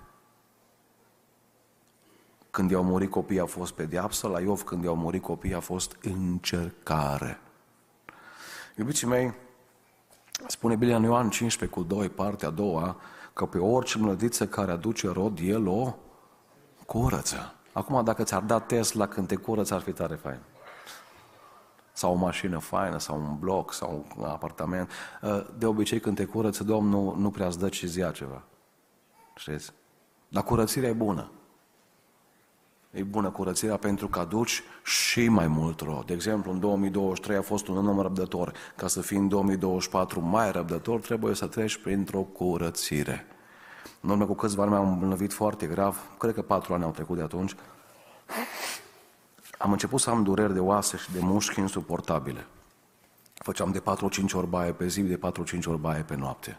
când i-au murit copiii a fost pedeapsă, la Iov când i-au murit copiii a fost încercare. Iubiții mei, spune Biblia în Ioan 15 cu 2, partea a doua, că pe orice mlădiță care aduce rod, el o curăță. Acum, dacă ți-ar da Tesla când te curăță, ar fi tare fain. Sau o mașină faină, sau un bloc, sau un apartament. De obicei, când te curăță, Domnul nu prea îți dă cizia ceva. Știți? Dar curățirea e bună. E bună curățirea pentru că aduci și mai mult rod. De exemplu, în 2023 a fost un om răbdător. Ca să fii în 2024 mai răbdător, trebuie să treci printr-o curățire. În urmă cu câțiva ani am îmbolnăvit foarte grav, cred că patru ani au trecut de atunci. Am început să am dureri de oase și de mușchi insuportabile. Făceam de 4-5 ori baie pe zi, de 4-5 ori baie pe noapte.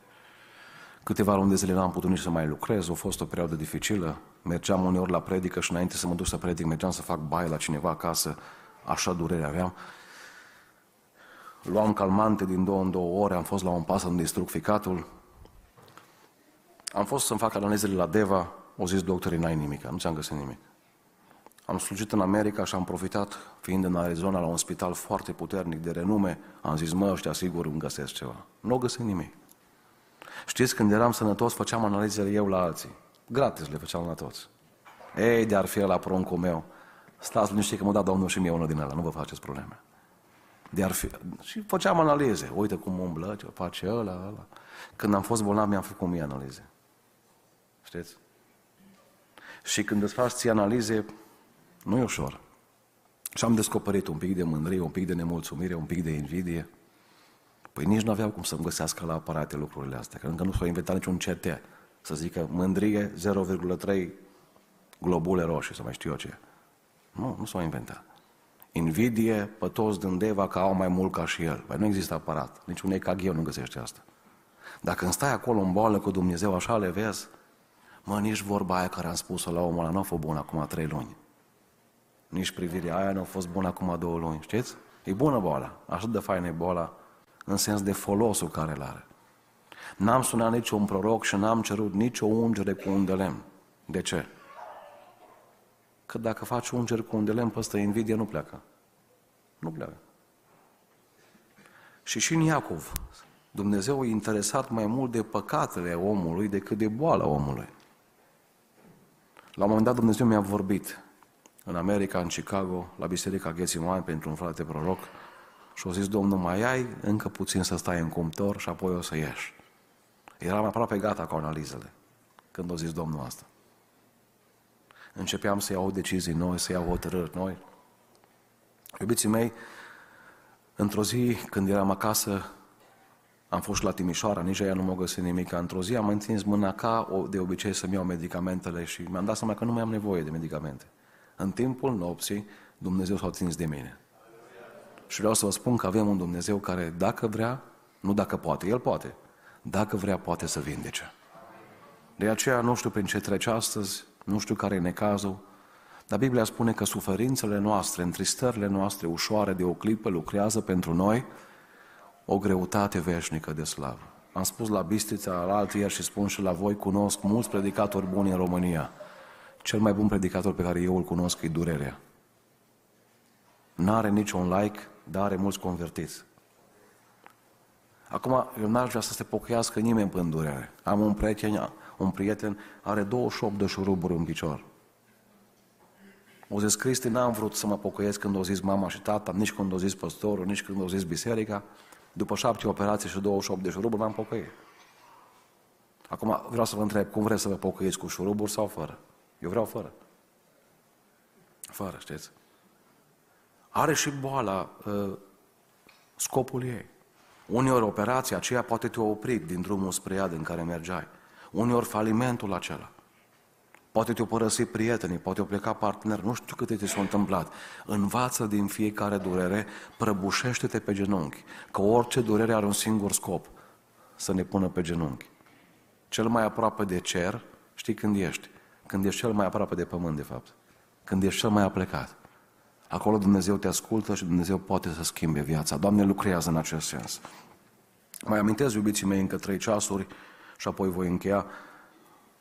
Câteva luni de zile n-am putut nici să mai lucrez, a fost o perioadă dificilă. Mergeam uneori la predică și înainte să mă duc să predic, mergeam să fac baie la cineva acasă, așa durere aveam. Luam calmante din două în două ore, am fost la un pas să-mi distrug ficatul. Am fost să-mi fac analizele la Deva, au zis doctorii, n-ai nimic, nu ți-am găsit nimic. Am slujit în America și am profitat, fiind în Arizona, la un spital foarte puternic, de renume, am zis, mă, ăștia sigur îmi găsesc ceva. Nu au găsit nimic. Știți, când eram sănătos, făceam analizele eu la alții. Gratis le făceam la toți. Ei, de-ar fi la pruncul meu. Stați liniștit că mă da Domnul și mie unul din ele, nu vă faceți probleme. De-ar fi... Și făceam analize. Uite cum umblă, ce face ăla, ăla. Când am fost bolnav, mi-am făcut mie analize. Știți? Și când îți faci ție analize, nu e ușor. Și am descoperit un pic de mândrie, un pic de nemulțumire, un pic de invidie. Păi nici nu aveau cum să-mi găsească la aparate lucrurile astea, că încă nu s-a inventat niciun CT. Să zică mândrie 0,3 globule roșii, să mai știu eu ce. Nu, nu s-a inventat. Invidie pe toți din Deva că au mai mult ca și el. Păi nu există aparat. Niciun EKG nu găsește asta. Dacă îmi stai acolo în boală cu Dumnezeu, așa le vezi, mă, nici vorba aia care am spus-o la omul ăla nu a fost bună acum trei luni. Nici privirea aia nu a fost bună acum două luni, știți? E bună boala, așa de faină e boala în sens de folosul care îl are. N-am sunat niciun proroc și n-am cerut nicio ungere cu un de lemn. De ce? Că dacă faci ungeri cu un de lemn, păstă invidie nu pleacă. Nu pleacă. Și și în Iacov, Dumnezeu e interesat mai mult de păcatele omului decât de boala omului. La un moment dat Dumnezeu mi-a vorbit în America, în Chicago, la Biserica Gheții pentru un frate proroc, și au zis, Domnul, mai ai încă puțin să stai în cumtor și apoi o să ieși. Eram aproape gata cu analizele când au zis Domnul asta. Începeam să iau decizii noi, să iau hotărâri noi. Iubiții mei, într-o zi, când eram acasă, am fost la Timișoara, nici aia nu m-a găsit nimic. Într-o zi am întins mâna ca de obicei să-mi iau medicamentele și mi-am dat seama că nu mai am nevoie de medicamente. În timpul nopții, Dumnezeu s-a ținut de mine. Și vreau să vă spun că avem un Dumnezeu care, dacă vrea, nu dacă poate, El poate, dacă vrea, poate să vindece. De aceea nu știu prin ce trece astăzi, nu știu care e necazul, dar Biblia spune că suferințele noastre, întristările noastre ușoare de o clipă lucrează pentru noi o greutate veșnică de slavă. Am spus la Bistrița, la ieri și spun și la voi, cunosc mulți predicatori buni în România. Cel mai bun predicator pe care eu îl cunosc e durerea. N-are niciun like, dar are mulți convertiți. Acum, eu n-aș vrea să se pocăiască nimeni pe durere. Am un prieten, un prieten, are 28 de șuruburi în picior. O zis, Cristi, n-am vrut să mă pocăiesc când o zis mama și tata, nici când o zis păstorul, nici când o zis biserica. După șapte operații și 28 de șuruburi, m-am pocăit. Acum vreau să vă întreb, cum vreți să vă pocăiți cu șuruburi sau fără? Eu vreau fără. Fără, știți? Are și boala uh, scopul ei. Uneori operația aceea poate te opri din drumul spre iad în care mergeai. Uneori falimentul acela. Poate te-o părăsi prietenii, poate o pleca partener, nu știu câte ți s-a întâmplat. Învață din fiecare durere, prăbușește-te pe genunchi, că orice durere are un singur scop, să ne pună pe genunchi. Cel mai aproape de cer, știi când ești? Când ești cel mai aproape de pământ, de fapt. Când ești cel mai aplecat. Acolo Dumnezeu te ascultă și Dumnezeu poate să schimbe viața. Doamne lucrează în acest sens. Mai amintesc, iubiții mei, încă trei ceasuri și apoi voi încheia.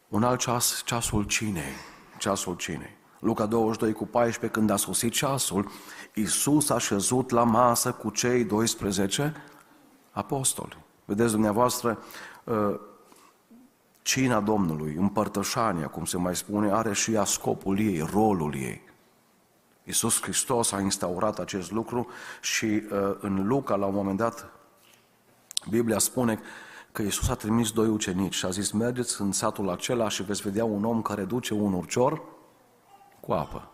Un alt ceas, ceasul cinei. Ceasul cinei. Luca 22 cu 14, când a sosit ceasul, Iisus a șezut la masă cu cei 12 apostoli. Vedeți dumneavoastră, ă, cina Domnului, împărtășania, cum se mai spune, are și ea scopul ei, rolul ei. Iisus Hristos a instaurat acest lucru și ă, în Luca, la un moment dat, Biblia spune că Iisus a trimis doi ucenici și a zis, mergeți în satul acela și veți vedea un om care duce un urcior cu apă.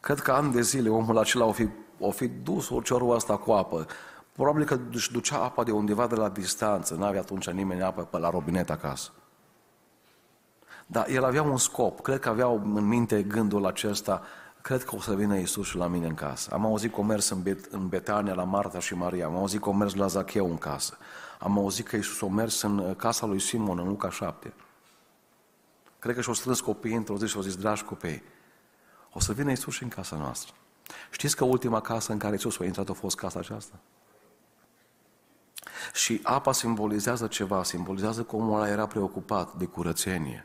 Cred că ani de zile omul acela o fi, o fi dus urciorul ăsta cu apă. Probabil că își ducea apa de undeva de la distanță, nu avea atunci nimeni apă pe la robinet acasă. Dar el avea un scop, cred că avea în minte gândul acesta, cred că o să vină Iisus și la mine în casă. Am auzit că mers în, Bet- în Betania la Marta și Maria, am auzit că mers la Zacheu în casă, am auzit că Iisus a mers în uh, casa lui Simon în Luca 7. Cred că și-au strâns copiii într-o zi și au zis, dragi copii, o să vină Iisus și în casa noastră. Știți că ultima casă în care Iisus a intrat a fost casa aceasta? Și apa simbolizează ceva, simbolizează că omul ăla era preocupat de curățenie.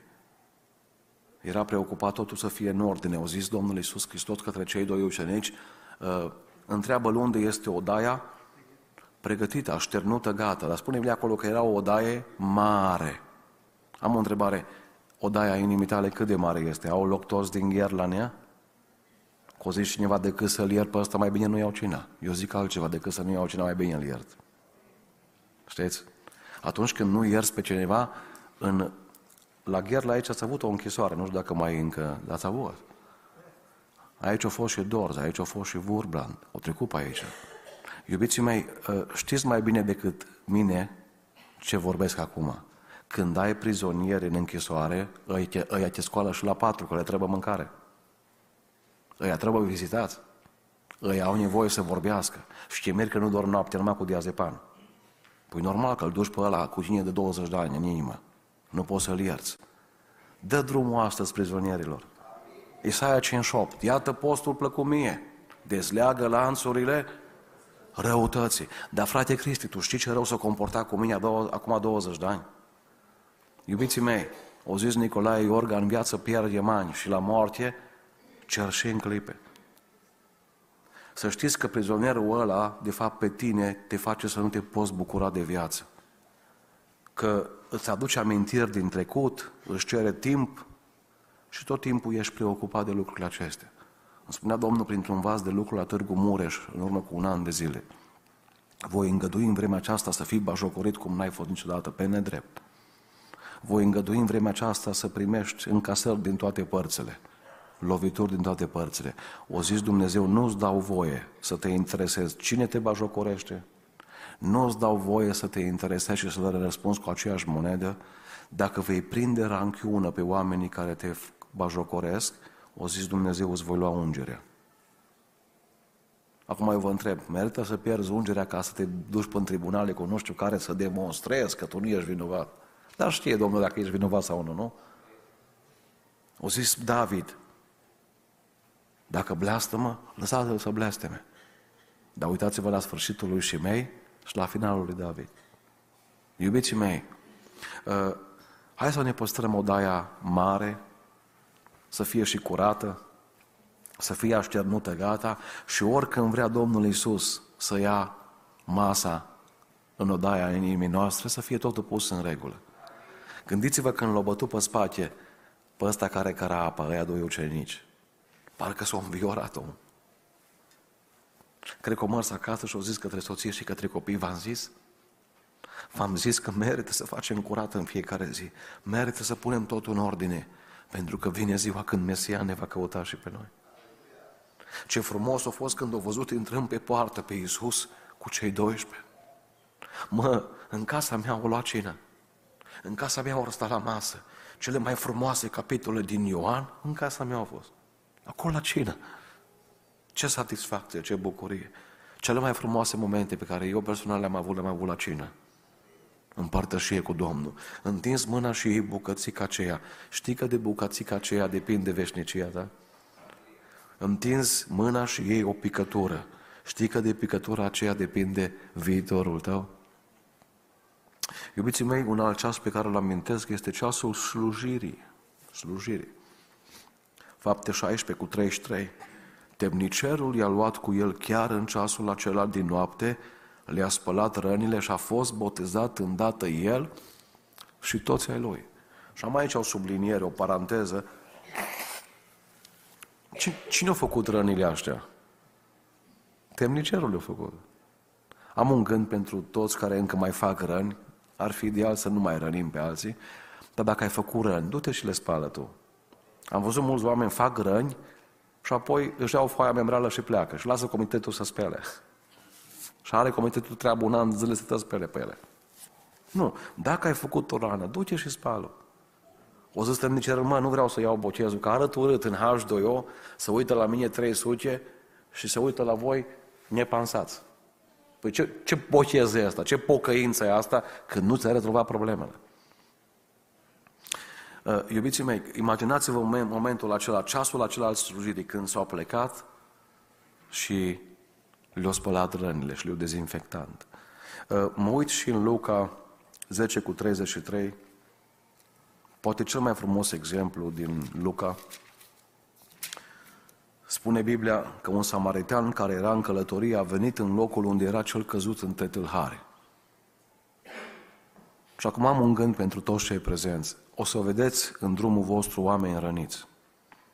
Era preocupat totul să fie în ordine. Au zis Domnul Iisus Hristos către cei doi ucenici, uh, întreabă unde este odaia pregătită, așternută, gata. Dar spune acolo că era o odaie mare. Am o întrebare. Odaia inimii tale cât de mare este? Au loc toți din gher la nea? Că o zici cineva decât să-l iert pe ăsta, mai bine nu iau cina. Eu zic altceva, decât să nu iau cina, mai bine îl iert. Știți? Atunci când nu ierți pe cineva, în, la Gherla aici ați avut o închisoare, nu știu dacă mai încă ați avut. Aici a fost și Dorz, aici a fost și Vurbrand, o trecut pe aici. Iubiții mei, ă, știți mai bine decât mine ce vorbesc acum. Când ai prizonieri în închisoare, ăia te scoală și la patru, că le trebuie mâncare. Ăia trebuie vizitați. Ăia au nevoie să vorbească. Și ce merg că nu dorm noapte numai cu diazepam. Păi normal că îl duci pe ăla cu cine de 20 de ani în inimă. Nu poți să-l ierți. Dă drumul astăzi prizonierilor. Isaia 58. Iată postul plăcut mie. Dezleagă lanțurile răutății. Dar frate Cristi, tu știi ce rău s-a comportat cu mine acum 20 de ani? Iubiții mei, o zis Nicolae Iorga, în viață pierde mani și la moarte cer și în clipe. Să știți că prizonierul ăla, de fapt, pe tine te face să nu te poți bucura de viață. Că îți aduce amintiri din trecut, își cere timp și tot timpul ești preocupat de lucrurile acestea. Îmi spunea Domnul printr-un vas de lucru la Târgu Mureș, în urmă cu un an de zile. Voi îngădui în vremea aceasta să fii bajocorit cum n-ai fost niciodată, pe nedrept. Voi îngădui în vremea aceasta să primești încasări din toate părțile lovituri din toate părțile. O zis Dumnezeu, nu-ți dau voie să te interesezi cine te bajocorește, nu-ți dau voie să te interesezi și să le răspunzi cu aceeași monedă, dacă vei prinde ranchiună pe oamenii care te bajocoresc, o zis Dumnezeu, îți voi lua ungerea. Acum eu vă întreb, merită să pierzi ungerea ca să te duci pe în tribunale cu nu știu care să demonstrezi că tu nu ești vinovat? Dar știe Domnul dacă ești vinovat sau nu, nu? O zis David, dacă blastămă, lăsați-l să blasteme. Dar uitați-vă la sfârșitul lui Shimei și la finalul lui David. Iubiții mei, uh, hai să ne păstrăm odaia mare, să fie și curată, să fie așternută gata și oricând vrea Domnul Isus să ia masa în odaia inimii noastre, să fie totul pus în regulă. Gândiți-vă când l-a bătut pe spate pe ăsta care căra apa, ăia doi ucenici. Parcă s-a înviorat om. Cred că o mers acasă și au zis către soție și către copii, v-am zis? V-am zis că merită să facem curat în fiecare zi. Merită să punem totul în ordine, pentru că vine ziua când Mesia ne va căuta și pe noi. Ce frumos a fost când au văzut intrând pe poartă pe Iisus cu cei 12. Mă, în casa mea o lua cină. În casa mea au stat la masă. Cele mai frumoase capitole din Ioan, în casa mea au fost. Acolo la cină. Ce satisfacție, ce bucurie. Cele mai frumoase momente pe care eu personal le-am avut, le-am avut la cină. În părtășie cu Domnul. Întins mâna și ei bucățica aceea. Știi că de bucățica aceea depinde veșnicia ta? Întins mâna și ei o picătură. Știi că de picătura aceea depinde viitorul tău? Iubiții mei, un alt ceas pe care îl amintesc este ceasul slujirii. Slujirii. Fapte 16 cu 33. Temnicerul i-a luat cu el chiar în ceasul acela din noapte, le-a spălat rănile și a fost botezat îndată el și toți ai lui. Și am aici o subliniere, o paranteză. Cine a făcut rănile astea? Temnicerul le-a făcut. Am un gând pentru toți care încă mai fac răni, ar fi ideal să nu mai rănim pe alții, dar dacă ai făcut răni, du-te și le spală tu. Am văzut mulți oameni fac răni și apoi își iau foaia membrală și pleacă și lasă comitetul să spele. Și are comitetul treabă un an de zile să te spele pe ele. Nu. Dacă ai făcut o rană, du-te și spală. O să stăm nici mă, nu vreau să iau bocezul, că arăt urât în H2O, să uită la mine 300 și să uită la voi nepansați. Păi ce, ce bochez e asta? Ce pocăință e asta când nu ți-ai rezolvat problemele? Uh, iubiții mei, imaginați-vă momentul acela, ceasul acela al slujirii, când s-au plecat și le-au spălat rănile și le-au dezinfectat. Uh, mă uit și în Luca 10 cu 33, poate cel mai frumos exemplu din Luca, Spune Biblia că un samaritan care era în călătorie a venit în locul unde era cel căzut între tâlhare. Și acum am un gând pentru toți cei prezenți. O să vedeți în drumul vostru oameni răniți.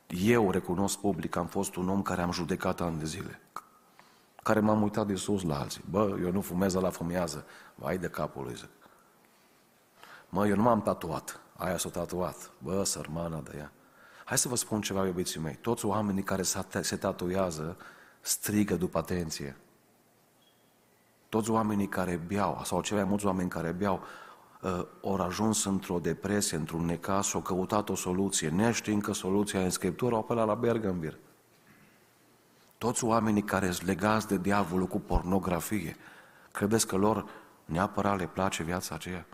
Eu recunosc public că am fost un om care am judecat ani de zile. Care m-am uitat de sus la alții. Bă, eu nu fumez la fumează. Vai de capul lui, zic. Mă, eu nu m-am tatuat. Aia s-a tatuat. Bă, sărmana de ea. Hai să vă spun ceva, iubiții mei. Toți oamenii care se tatuează strigă după atenție. Toți oamenii care beau, sau cei mai mulți oameni care beau, uh, au ajuns într-o depresie, într-un necas și au căutat o soluție. Neștiind că soluția în Scriptură, au apelat la Bergambir. Toți oamenii care sunt legați de diavolul cu pornografie, credeți că lor neapărat le place viața aceea?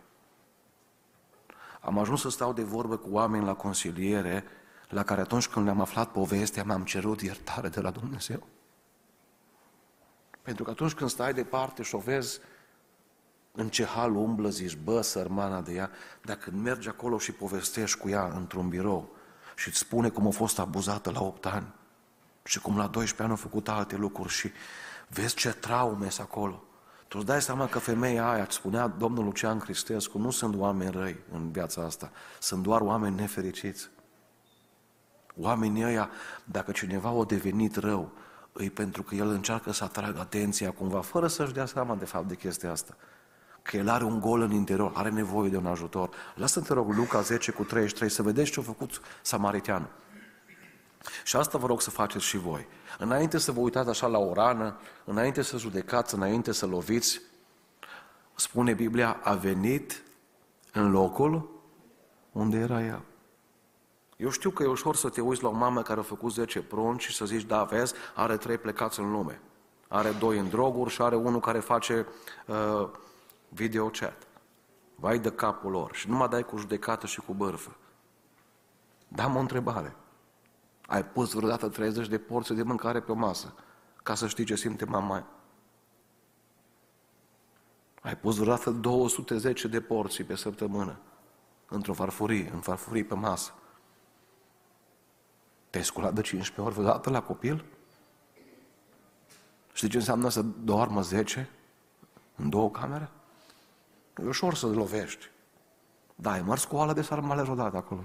Am ajuns să stau de vorbă cu oameni la consiliere la care atunci când le-am aflat povestea, mi-am cerut iertare de la Dumnezeu. Pentru că atunci când stai departe și o vezi în ce hal umblă, zici, bă, sărmana de ea, dacă mergi acolo și povestești cu ea într-un birou și îți spune cum a fost abuzată la 8 ani și cum la 12 ani a făcut alte lucruri și vezi ce traume sunt acolo. Tu îți dai seama că femeia aia, îți spunea domnul Lucian Cristescu, nu sunt oameni răi în viața asta, sunt doar oameni nefericiți. Oamenii ăia, dacă cineva a devenit rău, îi pentru că el încearcă să atragă atenția cumva, fără să-și dea seama de fapt de chestia asta. Că el are un gol în interior, are nevoie de un ajutor. Lasă-mi, te rog, Luca 10 cu 33, să vedeți ce a făcut samariteanul. Și asta vă rog să faceți și voi. Înainte să vă uitați așa la o rană, înainte să judecați, înainte să loviți, spune Biblia, a venit în locul unde era el. Eu știu că e ușor să te uiți la o mamă care a făcut 10 prunci și să zici, da, vezi, are trei plecați în lume. Are doi în droguri și are unul care face uh, video chat. Vai de capul lor și nu mă dai cu judecată și cu bărfă. Dam o întrebare. Ai pus vreodată 30 de porții de mâncare pe o masă ca să știi ce simte mama Ai pus vreodată 210 de porții pe săptămână într-o farfurie, în farfurie pe masă. Te-ai sculat de 15 ori vreodată la copil? Știi ce înseamnă să doarmă 10 în două camere? E ușor să lovești. Da, e mări scoală de sarmale rodate acolo.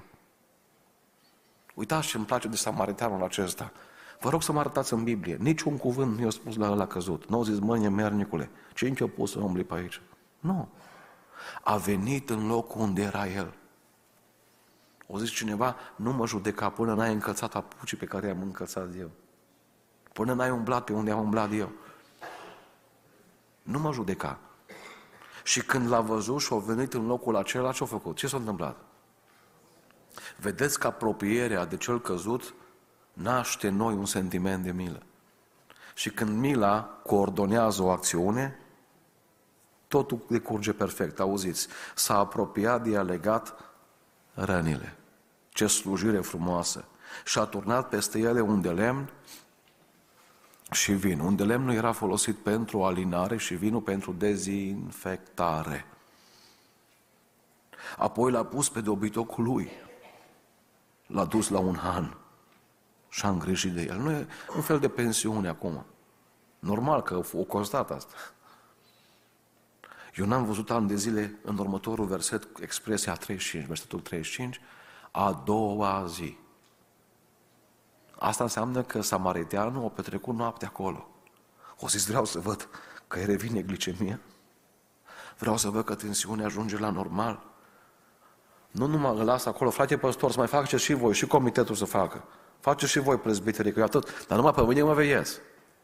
Uitați ce îmi place de samaritanul acesta. Vă rog să mă arătați în Biblie. Niciun cuvânt nu i-a spus la ăla căzut. Nu au zis, mâine, mernicule, ce încă pus să umbli pe aici? Nu. A venit în locul unde era el. O zis cineva, nu mă judeca până n-ai încălțat apucii pe care i-am încălțat eu. Până n-ai umblat pe unde am umblat eu. Nu mă judeca. Și când l-a văzut și a venit în locul acela, ce a făcut? Ce s-a întâmplat? Vedeți că apropierea de cel căzut naște în noi un sentiment de milă. Și când mila coordonează o acțiune, totul decurge perfect. Auziți, s-a apropiat de a legat rănile. Ce slujire frumoasă! Și a turnat peste ele un de lemn și vin. Un de lemn nu era folosit pentru alinare și vinul pentru dezinfectare. Apoi l-a pus pe dobitocul lui. L-a dus la un han și a îngrijit de el. Nu e un fel de pensiune acum. Normal că o constat asta. Eu n-am văzut ani de zile în următorul verset, expresia 35, versetul 35, a doua zi. Asta înseamnă că samariteanul a petrecut noaptea acolo. O zis, vreau să văd că îi revine glicemia. Vreau să văd că tensiunea ajunge la normal. Nu numai îl las acolo, frate păstor, să mai faceți și voi, și comitetul să facă. Faceți și voi, prezbiterii, că eu atât, dar numai pe mine mă veiez.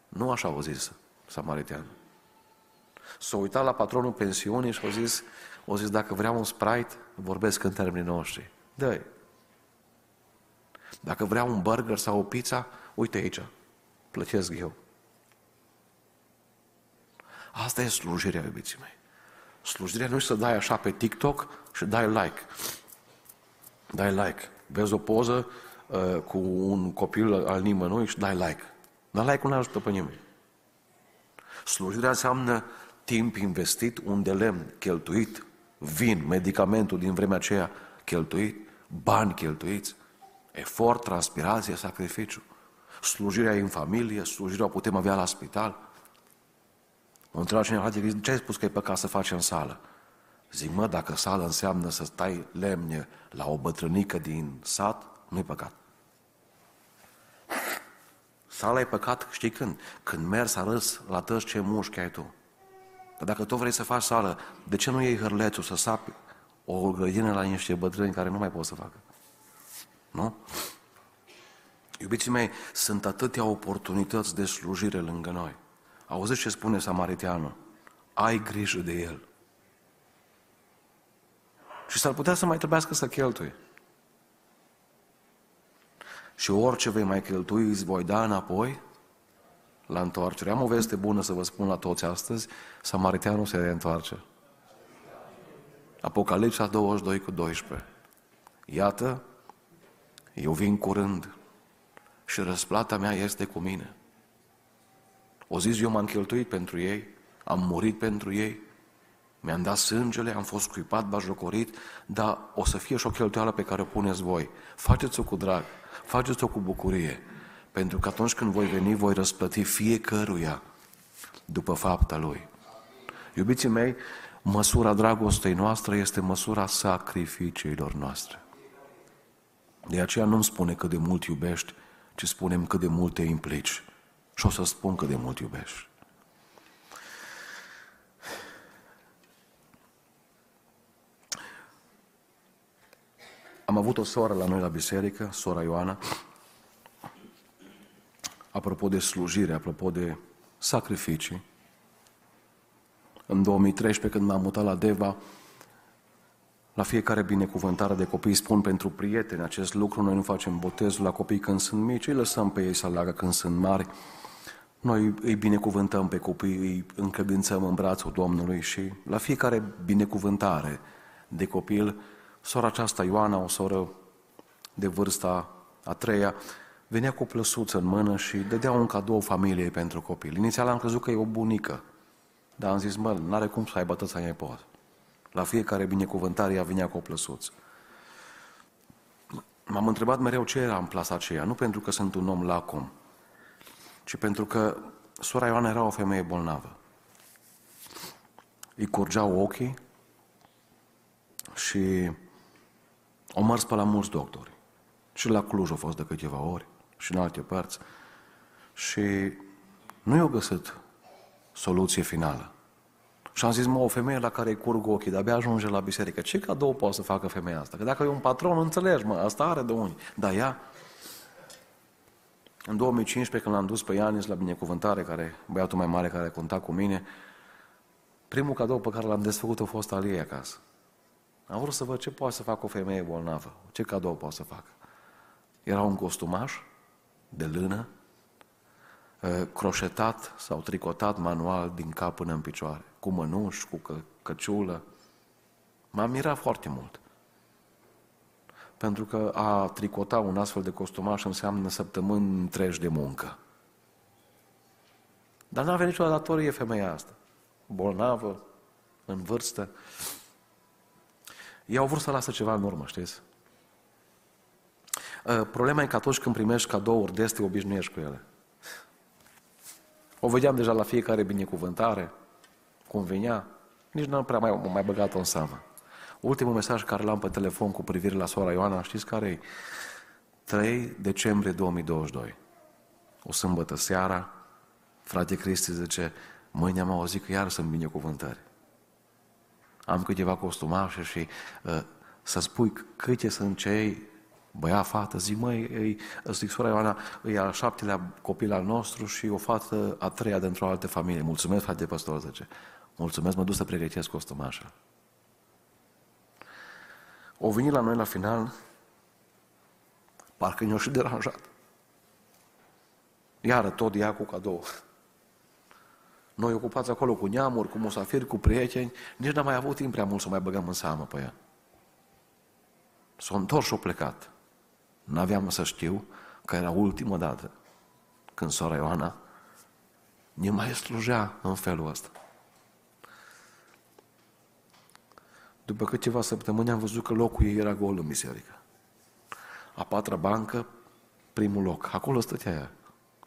Nu așa au zis samariteanul. S-a uitat la patronul pensiunii și a zis, o zis, dacă vreau un Sprite, vorbesc în termenii noștri. dă Dacă vreau un burger sau o pizza, uite aici, plătesc eu. Asta e slujirea, iubiții mei. Slujirea nu e să dai așa pe TikTok și dai like. Dai like. Vezi o poză uh, cu un copil al nimănui și dai like. Dar like-ul nu ajută pe nimeni. Slujirea înseamnă timp investit, un de lemn cheltuit, vin, medicamentul din vremea aceea cheltuit, bani cheltuiți, efort, transpirație, sacrificiu. Slujirea în familie, slujirea o putem avea la spital. Mă întreba cineva, ce ai spus că e păcat să faci în sală? Zic, mă, dacă sală înseamnă să stai lemne la o bătrânică din sat, nu-i păcat. Sala e păcat, știi când? Când mergi să arăți la tăți ce mușchi ai tu. Dar dacă tu vrei să faci sală, de ce nu iei hărlețul să sapi o grădină la niște bătrâni care nu mai pot să facă? Nu? Iubiții mei, sunt atâtea oportunități de slujire lângă noi. Auziți ce spune Samariteanul? Ai grijă de el. Și s-ar putea să mai trebuiască să cheltui. Și orice vei mai cheltui, îți voi da înapoi la întoarcere. Am o veste bună să vă spun la toți astăzi, Samariteanul se reîntoarce. Apocalipsa 22 cu 12. Iată, eu vin curând și răsplata mea este cu mine. O zis, eu m-am cheltuit pentru ei, am murit pentru ei, mi-am dat sângele, am fost scuipat, bajocorit, dar o să fie și o cheltuială pe care o puneți voi. Faceți-o cu drag, faceți-o cu bucurie. Pentru că atunci când voi veni, voi răsplăti fiecăruia după fapta lui. Iubiții mei, măsura dragostei noastre este măsura sacrificiilor noastre. De aceea nu-mi spune cât de mult iubești, ci spunem cât de mult te implici. Și o să spun cât de mult iubești. Am avut o soră la noi la biserică, sora Ioana, apropo de slujire, apropo de sacrificii. În 2013, când m-am mutat la Deva, la fiecare binecuvântare de copii spun pentru prieteni acest lucru, noi nu facem botezul la copii când sunt mici, îi lăsăm pe ei să aleagă când sunt mari. Noi îi binecuvântăm pe copii, îi încredințăm în brațul Domnului și la fiecare binecuvântare de copil, sora aceasta, Ioana, o soră de vârsta a treia, venea cu o plăsuță în mână și dădea un cadou familiei pentru copil. Inițial am crezut că e o bunică, dar am zis, mă, n-are cum să aibă tăța nepot. La fiecare binecuvântare ea venea cu o plăsuță. M-am întrebat mereu ce era în plasa aceea, nu pentru că sunt un om lacom, ci pentru că sora Ioana era o femeie bolnavă. Îi curgeau ochii și o mers pe la mulți doctori. Și la Cluj a fost de câteva ori și în alte părți. Și nu i-au găsit soluție finală. Și am zis, mă, o femeie la care îi curg ochii, de-abia ajunge la biserică. Ce cadou poate să facă femeia asta? Că dacă e un patron, înțelegi, mă, asta are de unii. Dar ea, în 2015, când l-am dus pe Ianis la binecuvântare, care, băiatul mai mare care conta cu mine, Primul cadou pe care l-am desfăcut a fost al ei acasă. Am vrut să văd ce poate să facă o femeie bolnavă, ce cadou poate să facă. Era un costumaș de lână, ă, croșetat sau tricotat manual din cap până în picioare, cu mănuși, cu că, căciulă. M-a mirat foarte mult. Pentru că a tricota un astfel de costumaș înseamnă săptămâni întregi de muncă. Dar nu avea nicio datorie femeia asta. Bolnavă, în vârstă. Ei au vrut să lasă ceva în urmă, știți? Ă, problema e că atunci când primești cadouri des, te obișnuiești cu ele. O vedeam deja la fiecare binecuvântare, cum venea, nici n-am prea mai, mai băgat-o în seamă. Ultimul mesaj care l-am pe telefon cu privire la sora Ioana, știți care e? 3 decembrie 2022. O sâmbătă seara, frate Cristi zice, mâine am auzit că iar sunt binecuvântări. Am câteva costumașe și uh, să spui câte sunt cei băiat, fată, zic, măi, îți, zic, sora Ioana, e al șaptelea copil al nostru și o fată a treia dintr-o altă familie. Mulțumesc, frate păstor, zice. Mulțumesc, mă duc să pregătesc costumașa. O venit la noi la final, parcă ne-o și deranjat. Iară tot ea cu cadou. Noi ocupați acolo cu neamuri, cu musafiri, cu prieteni, nici n-am mai avut timp prea mult să mai băgăm în seamă pe ea. S-a întors și a plecat. N-aveam să știu că era ultima dată când sora Ioana ne mai slujea în felul ăsta. După câteva săptămâni am văzut că locul ei era gol în biserică. A patra bancă, primul loc. Acolo stătea ea.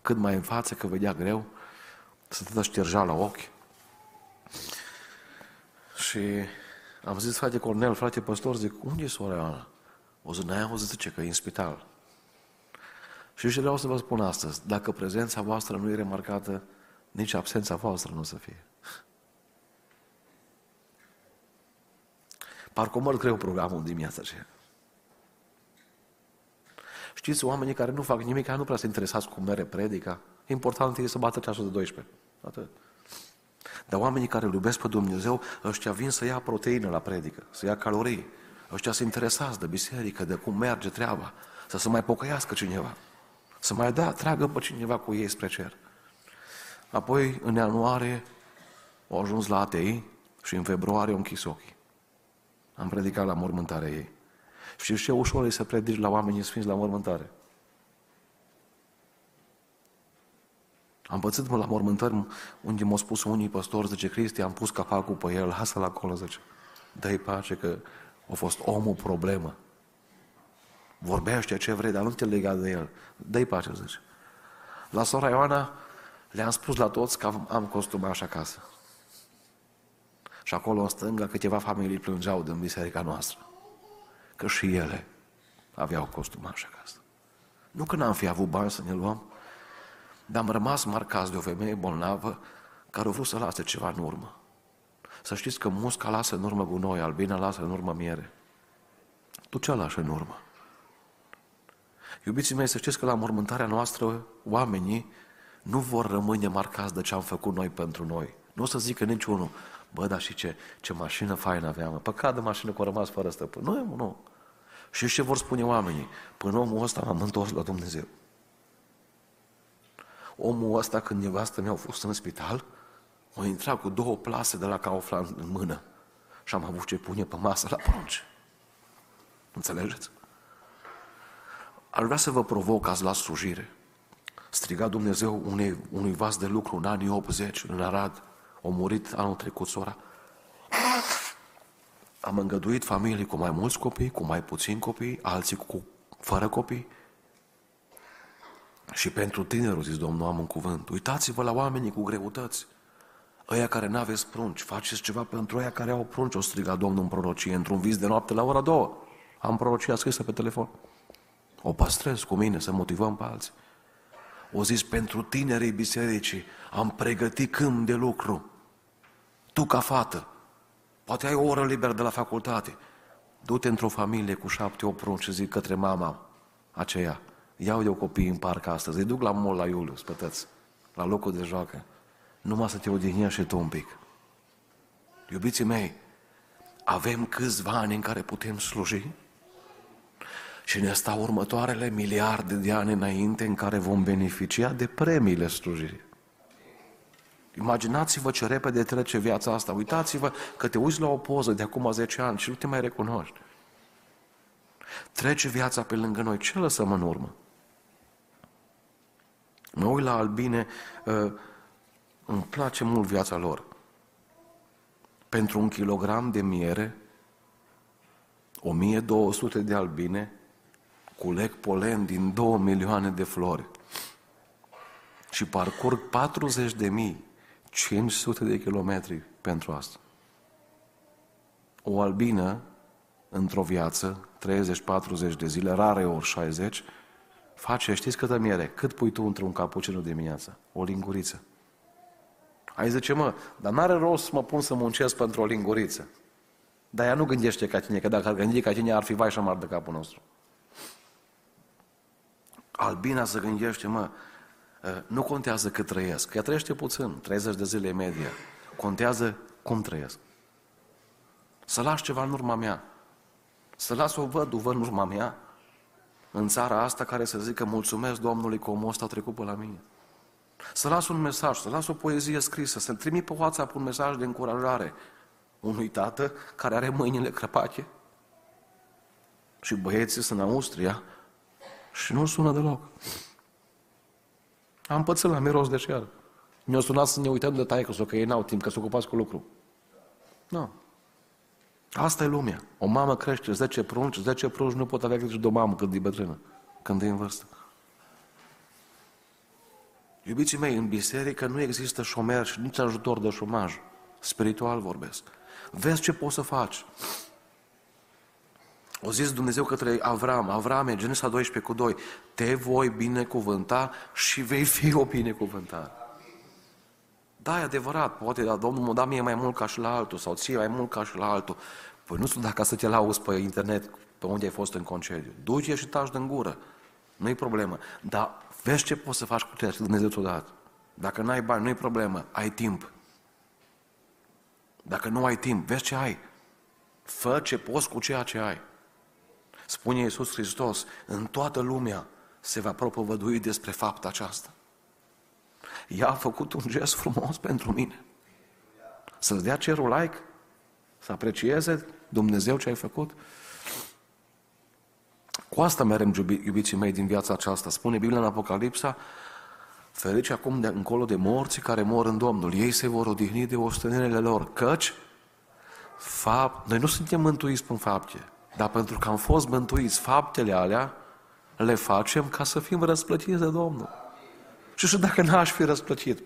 Cât mai în față, că vedea greu, să ștergea la ochi. Și am zis, frate Cornel, frate păstor, zic, unde e sora Ioana? O zi, n-ai auzit zice că e în spital. Și ce vreau să vă spun astăzi, dacă prezența voastră nu e remarcată, nici absența voastră nu o să fie. Parcă mă greu programul dimineața aceea. Știți, oamenii care nu fac nimic, nu prea se interesați cum mere predica. Important e să bată ceasul de 12. Atât. Dar oamenii care îl iubesc pe Dumnezeu, ăștia vin să ia proteină la predică, să ia calorii. Ăștia sunt interesați de biserică, de cum merge treaba, să se mai pocăiască cineva, să mai da, tragă pe cineva cu ei spre cer. Apoi, în ianuarie, au ajuns la ATI și în februarie au închis ochii. Am predicat la mormântarea ei. Și ce ușor e să predici la oamenii sfinți la mormântare. Am pățit la mormântări unde m-au spus unii păstori, zice, Cristi, am pus capacul pe el, lasă-l acolo, zice. Dă-i pace că a fost omul problemă. Vorbește ce vrei, dar nu te lega de el. Dă-i pace, zice. La sora Ioana le-am spus la toți că am, am costumaș acasă. Și acolo în stânga câteva familii plângeau din biserica noastră. Că și ele aveau costumaș acasă. Nu că n-am fi avut bani să ne luăm, dar am rămas marcați de o femeie bolnavă care a vrut să lase ceva în urmă. Să știți că musca lasă în urmă gunoi, albina lasă în urmă miere. Tu ce lași în urmă? Iubiții mei, să știți că la mormântarea noastră oamenii nu vor rămâne marcați de ce am făcut noi pentru noi. Nu o să zică niciunul, bă, dar și ce, ce mașină faină aveam, păcat de mașină că a rămas fără stăpân. Nu, nu. Și ce vor spune oamenii? Până omul ăsta m-am întors la Dumnezeu. Omul ăsta, când nevastă mi-au fost în spital, o intrat cu două plase de la Kaufland în mână și am avut ce pune pe masă la prunci. Înțelegeți? Ar vrea să vă provoc azi la slujire. Striga Dumnezeu unei, unui vas de lucru în anii 80 în Arad. A murit anul trecut sora. Am îngăduit familii cu mai mulți copii, cu mai puțini copii, alții cu fără copii. Și pentru tinerul, zis Domnul, am un cuvânt. Uitați-vă la oamenii cu greutăți. Ăia care nu aveți prunci, faceți ceva pentru ăia care au prunci, o striga Domnul în prorocie, într-un vis de noapte la ora două. Am prorocia scrisă pe telefon. O păstrez cu mine să motivăm pe alții. O zis, pentru tinerii bisericii am pregătit câmp de lucru. Tu ca fată, poate ai o oră liberă de la facultate. Du-te într-o familie cu șapte, opt prunci și zic către mama aceea, iau eu copii în parc astăzi, îi duc la mol la Iulius, pe la locul de joacă numai să te odihnești și tu un pic. Iubiții mei, avem câțiva ani în care putem sluji și ne stau următoarele miliarde de ani înainte în care vom beneficia de premiile slujirii. Imaginați-vă ce repede trece viața asta. Uitați-vă că te uiți la o poză de acum 10 ani și nu te mai recunoști. Trece viața pe lângă noi. Ce lăsăm în urmă? Mă uit la albine, uh, îmi place mult viața lor. Pentru un kilogram de miere, 1200 de albine culeg polen din 2 milioane de flori și parcurg 40 de mii, 500 de kilometri pentru asta. O albină, într-o viață, 30-40 de zile, rare ori 60, face, știți câtă miere? Cât pui tu într-un capucino dimineața? O linguriță. Ai zice, mă, dar n-are rost să mă pun să muncesc pentru o linguriță. Dar ea nu gândește ca tine, că dacă ar gândi ca tine, ar fi vai și amar de capul nostru. Albina să gândește, mă, ă, nu contează cât trăiesc, ea trăiește puțin, 30 de zile media. Contează cum trăiesc. Să las ceva în urma mea. Să las o văduvă în urma mea în țara asta care să zică mulțumesc Domnului că omul ăsta a trecut pe la mine. Să las un mesaj, să las o poezie scrisă, să trimit pe WhatsApp un mesaj de încurajare unui tată care are mâinile crăpate și băieții sunt în Austria și nu sună deloc. Am pățit la miros de cer. Mi-au sunat să ne uităm de taică că ei n-au timp, că se ocupați cu lucru. Nu. Asta e lumea. O mamă crește 10 prunci, 10 prunci nu pot avea grijă de o mamă când e bătrână, când e în vârstă. Iubiții mei, în biserică nu există șomer și nici ajutor de șomaj. Spiritual vorbesc. Vezi ce poți să faci. O zis Dumnezeu către Avram, Avram, Genesa 12 cu 2, te voi binecuvânta și vei fi o binecuvântare. Da, e adevărat, poate da, Domnul mă da mie mai mult ca și la altul, sau ție mai mult ca și la altul. Păi nu sunt dacă să te lauzi pe internet, pe unde ai fost în concediu. Duce și taci din gură. Nu-i problemă. Dar vezi ce poți să faci cu ceea ce Dumnezeu ți-a dat. Dacă n-ai bani, nu-i problemă. Ai timp. Dacă nu ai timp, vezi ce ai. Fă ce poți cu ceea ce ai. Spune Iisus Hristos, în toată lumea se va propovădui despre fapta aceasta. Ea a făcut un gest frumos pentru mine. Să-ți dea cerul like, să aprecieze Dumnezeu ce ai făcut. Cu asta merem, iubiții mei, din viața aceasta. Spune Biblia în Apocalipsa, ferici acum de încolo de morții care mor în Domnul. Ei se vor odihni de ostenelele lor, căci fapt, noi nu suntem mântuiți prin fapte, dar pentru că am fost mântuiți, faptele alea le facem ca să fim răsplătiți de Domnul. Și și dacă n-aș fi răsplătit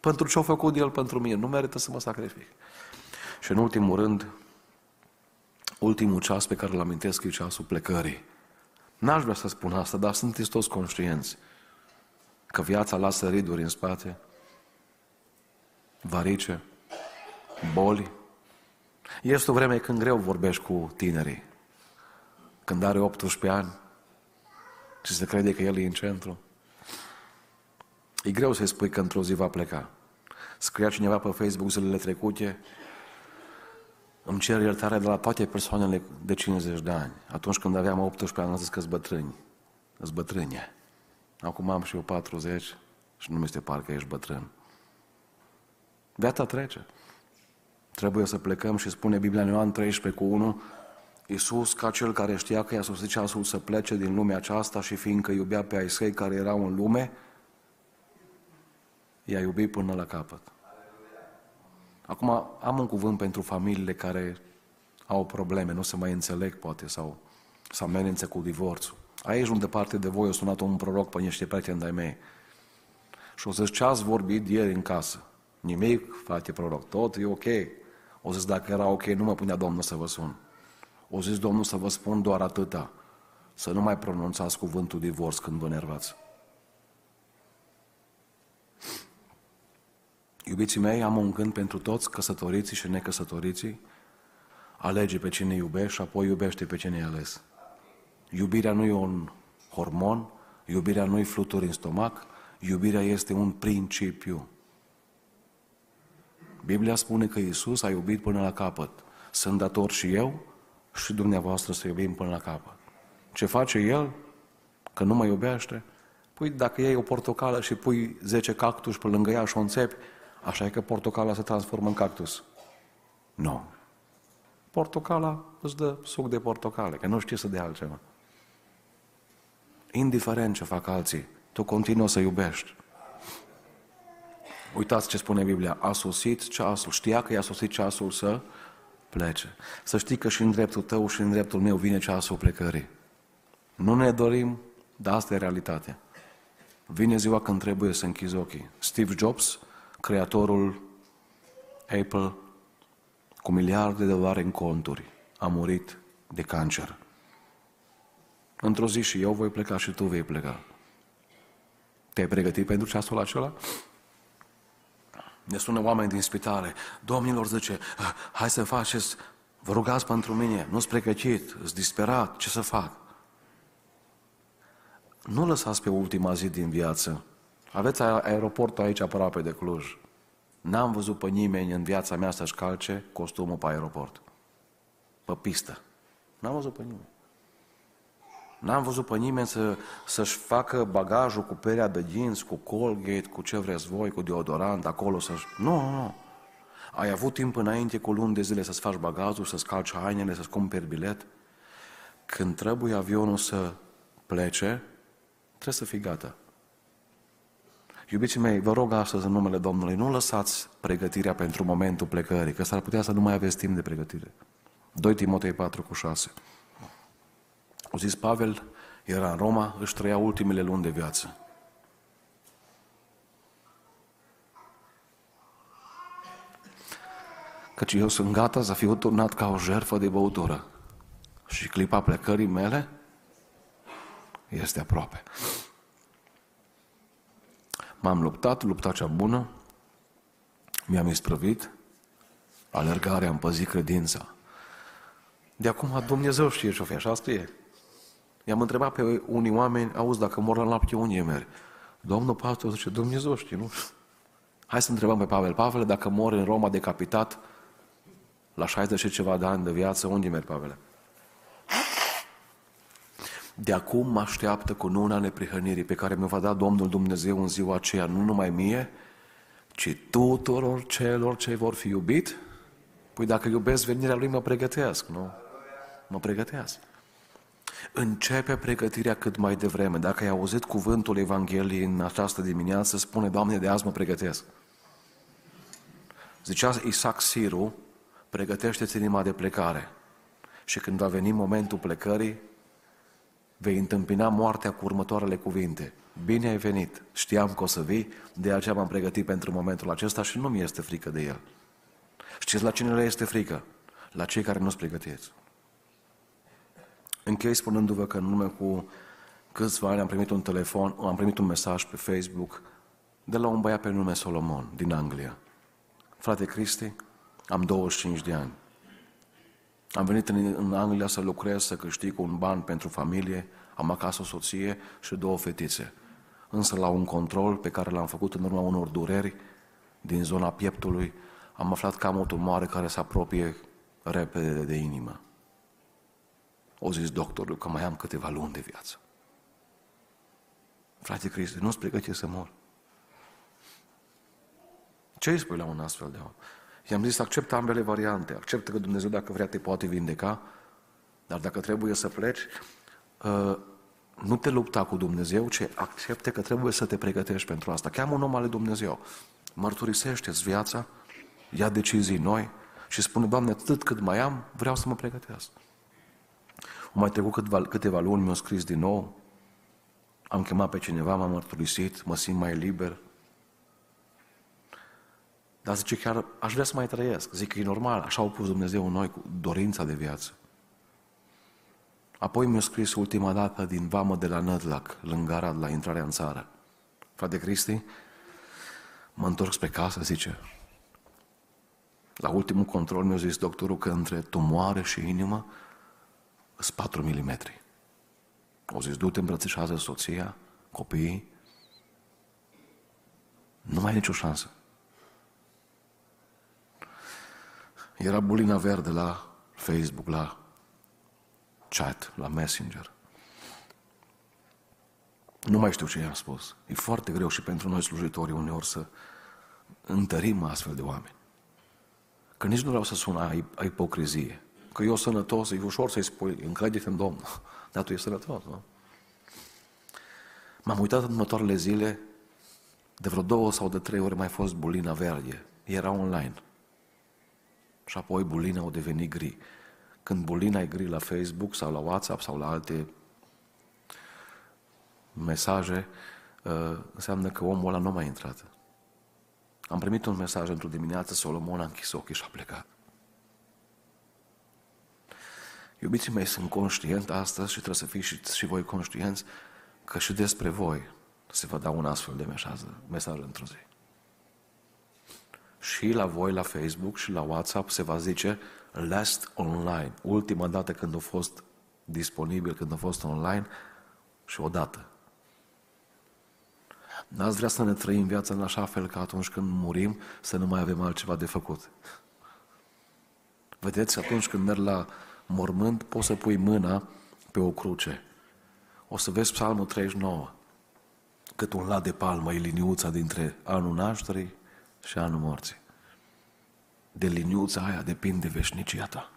pentru ce a făcut El pentru mine, nu merită să mă sacrific. Și în ultimul rând, ultimul ceas pe care îl amintesc e ceasul plecării. N-aș vrea să spun asta, dar sunteți toți conștienți că viața lasă riduri în spate, varice, boli. Este o vreme când greu vorbești cu tinerii. Când are 18 ani și se crede că el e în centru. E greu să-i spui că într-o zi va pleca. Scria cineva pe Facebook zilele trecute, îmi cer iertare de la toate persoanele de 50 de ani. Atunci când aveam 18 ani, am zis că sunt bătrâni. Sunt bătrâni. Acum am și eu 40 și nu mi se par că ești bătrân. Viața trece. Trebuie să plecăm și spune Biblia în Ioan 13 cu 1, Iisus, ca cel care știa că i-a sosit ceasul să plece din lumea aceasta și fiindcă iubea pe ai săi care erau în lume, i-a iubit până la capăt. Acum am un cuvânt pentru familiile care au probleme, nu se mai înțeleg poate sau să amenințe cu divorțul. Aici, nu departe de voi, a sunat un proroc pe niște prieteni de mei. Și o zis, ce ați vorbit ieri în casă? Nimic, frate proroc, tot e ok. O zis, dacă era ok, nu mă punea Domnul să vă sun. O zis Domnul să vă spun doar atâta, să nu mai pronunțați cuvântul divorț când vă nervați. Iubiții mei, am un gând pentru toți căsătoriții și necăsătoriții. Alege pe cine iubești și apoi iubește pe cine ai ales. Iubirea nu e un hormon, iubirea nu e fluturi în stomac, iubirea este un principiu. Biblia spune că Iisus a iubit până la capăt. Sunt dator și eu și dumneavoastră să iubim până la capăt. Ce face El? Că nu mă iubește? Păi dacă iei o portocală și pui 10 cactus pe lângă ea și o înțepi, așa e că portocala se transformă în cactus. Nu. Portocala îți dă suc de portocale, că nu știi să dea altceva. Indiferent ce fac alții, tu continuă să iubești. Uitați ce spune Biblia. A sosit ceasul. Știa că i-a sosit ceasul să plece. Să știi că și în dreptul tău și în dreptul meu vine ceasul plecării. Nu ne dorim, dar asta e realitatea. Vine ziua când trebuie să închizi ochii. Steve Jobs, creatorul Apple, cu miliarde de dolari în conturi, a murit de cancer. Într-o zi și eu voi pleca și tu vei pleca. Te-ai pregătit pentru ceasul acela? Ne sună oameni din spitale. Domnilor, zice, hai să faceți, vă rugați pentru mine, nu-s pregătit, sunt disperat, ce să fac? Nu lăsați pe ultima zi din viață. Aveți aeroportul aici aproape de Cluj. N-am văzut pe nimeni în viața mea să-și calce costumul pe aeroport. Pe pistă. N-am văzut pe nimeni. N-am văzut pe nimeni să, să-și facă bagajul cu perea de dinți, cu Colgate, cu ce vreți voi, cu deodorant, acolo să-și... Nu, nu, nu. Ai avut timp înainte cu luni de zile să-ți faci bagajul, să-ți calci hainele, să-ți cumperi bilet. Când trebuie avionul să plece, trebuie să fii gata. Iubiții mei, vă rog astăzi în numele Domnului, nu lăsați pregătirea pentru momentul plecării, că s-ar putea să nu mai aveți timp de pregătire. 2 Timotei 4 cu 6. O zis Pavel, era în Roma, își trăia ultimele luni de viață. Căci eu sunt gata să fiu turnat ca o jertfă de băutură. Și clipa plecării mele este aproape. M-am luptat, lupta cea bună, mi-am isprăvit, alergarea am păzit credința. De acum Dumnezeu știe ce-o fi, așa e. I-am întrebat pe unii oameni, auzi, dacă mor la lapte, unde merg? Domnul pastor zice, Dumnezeu știe, nu? Hai să întrebăm pe Pavel. Pavel, dacă mor în Roma decapitat, la 60 și ceva de ani de viață, unde merg, Pavel? De acum mă așteaptă cu nuna neprihănirii pe care mi-o va da Domnul Dumnezeu în ziua aceea, nu numai mie, ci tuturor celor ce vor fi iubit. Păi dacă iubesc venirea Lui, mă pregătesc, nu? Mă pregătesc. Începe pregătirea cât mai devreme. Dacă ai auzit cuvântul Evangheliei în această dimineață, spune, Doamne, de azi mă pregătesc. Zicea Isaac Siru, pregătește-ți inima de plecare. Și când va veni momentul plecării, vei întâmpina moartea cu următoarele cuvinte. Bine ai venit, știam că o să vii, de aceea m-am pregătit pentru momentul acesta și nu mi este frică de el. Știți la cine le este frică? La cei care nu-s pregătiți. Închei spunându-vă că în urmă cu câțiva ani am primit un telefon, am primit un mesaj pe Facebook de la un băiat pe nume Solomon, din Anglia. Frate Cristi, am 25 de ani. Am venit în, în Anglia să lucrez, să câștig un ban pentru familie, am acasă o soție și două fetițe. Însă la un control pe care l-am făcut în urma unor dureri din zona pieptului, am aflat că am o tumoare care se apropie repede de inimă. O zis doctorul că mai am câteva luni de viață. Frate Cristi, nu-ți pregătești să mor. Ce îi spui la un astfel de om? I-am zis, acceptă ambele variante. Acceptă că Dumnezeu, dacă vrea, te poate vindeca, dar dacă trebuie să pleci, uh, nu te lupta cu Dumnezeu, ci accepte că trebuie să te pregătești pentru asta. Cheamă un om al lui Dumnezeu. Mărturisește-ți viața, ia decizii noi și spune, Doamne, atât cât mai am, vreau să mă pregătesc. Au mai trecut câteva, câteva luni, mi-au scris din nou, am chemat pe cineva, m-am mărturisit, mă simt mai liber. Dar zice, chiar aș vrea să mai trăiesc. Zic că e normal, așa au pus Dumnezeu în noi cu dorința de viață. Apoi mi-a scris ultima dată din vamă de la Nădlac, lângă Arad, la intrarea în țară. Frate Cristi, mă întorc spre casă, zice. La ultimul control mi-a zis doctorul că între tumoare și inimă sunt 4 mm. O zis, du-te, îmbrățișează soția, copiii. Nu mai ai nicio șansă. Era bulina verde la Facebook, la chat, la Messenger. Nu mai știu ce i-am spus. E foarte greu și pentru noi slujitorii uneori să întărim astfel de oameni. Că nici nu vreau să sună a, a ipocrizie. Că eu sănătos, e ușor să-i spui, încredete în Domnul. Dar tu ești sănătos, nu? M-am uitat în următoarele zile, de vreo două sau de trei ori mai fost bulina verde. Era online. Și apoi bulina au devenit gri. Când bulina e gri la Facebook sau la WhatsApp sau la alte mesaje, uh, înseamnă că omul ăla nu a mai intrat. Am primit un mesaj într-o dimineață, Solomon a închis ochii și a plecat. Iubiții mei, sunt conștient astăzi și trebuie să fiți și, și voi conștienți că și despre voi se va da un astfel de mesaj, mesaj într-o zi. Și la voi, la Facebook și la WhatsApp se va zice last online. Ultima dată când a fost disponibil, când a fost online și odată. N-ați vrea să ne trăim viața în așa fel că atunci când murim să nu mai avem altceva de făcut. Vedeți, atunci când merg la mormânt, poți să pui mâna pe o cruce. O să vezi psalmul 39. Cât un lat de palmă e liniuța dintre anul nașterii și anul morții. De liniuța aia depinde veșnicia ta.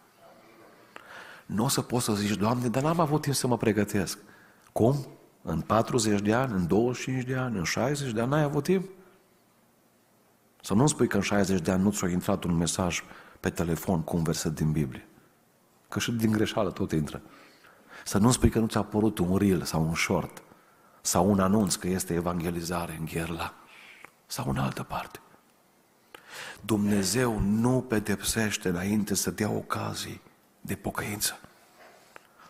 Nu o să poți să zici, Doamne, dar n-am avut timp să mă pregătesc. Cum? În 40 de ani, în 25 de ani, în 60 de ani, n-ai avut timp? Să nu spui că în 60 de ani nu ți-a intrat un mesaj pe telefon cu un verset din Biblie. Că și din greșeală tot intră. Să nu spui că nu ți-a apărut un reel sau un short sau un anunț că este evangelizare în gherla sau în altă parte. Dumnezeu nu pedepsește înainte să dea ocazii de pocăință.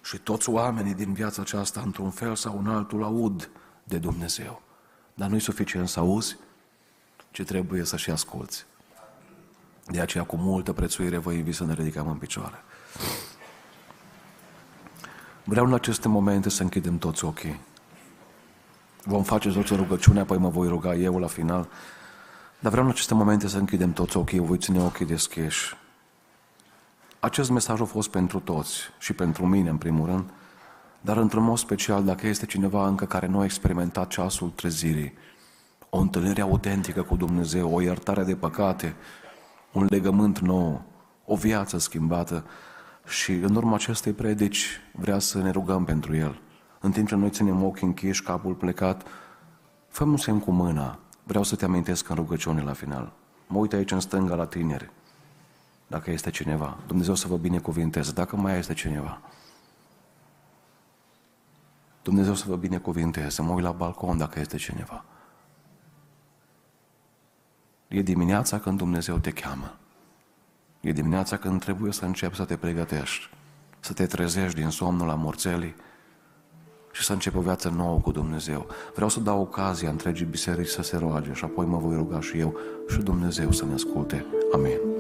Și toți oamenii din viața aceasta, într-un fel sau în altul, aud de Dumnezeu. Dar nu-i suficient să auzi, ci trebuie să și asculți. De aceea, cu multă prețuire, vă invit să ne ridicăm în picioare. Vreau în aceste momente să închidem toți ochii. Vom face toți o rugăciune, apoi mă voi ruga eu la final. Dar vreau în aceste momente să închidem toți ochii, eu voi ține ochii deschiși. Acest mesaj a fost pentru toți și pentru mine în primul rând, dar într-un mod special dacă este cineva încă care nu a experimentat ceasul trezirii, o întâlnire autentică cu Dumnezeu, o iertare de păcate, un legământ nou, o viață schimbată și în urma acestei predici vrea să ne rugăm pentru el. În timp ce noi ținem ochii închiși, capul plecat, fă un semn cu mâna. Vreau să te amintesc în rugăciune la final. Mă uit aici în stânga la tineri dacă este cineva. Dumnezeu să vă binecuvinteze, dacă mai este cineva. Dumnezeu să vă binecuvinteze, mă uit la balcon dacă este cineva. E dimineața când Dumnezeu te cheamă. E dimineața când trebuie să începi să te pregătești, să te trezești din somnul la morțelii și să începi o viață nouă cu Dumnezeu. Vreau să dau ocazia întregii biserici să se roage și apoi mă voi ruga și eu și Dumnezeu să ne asculte. Amin.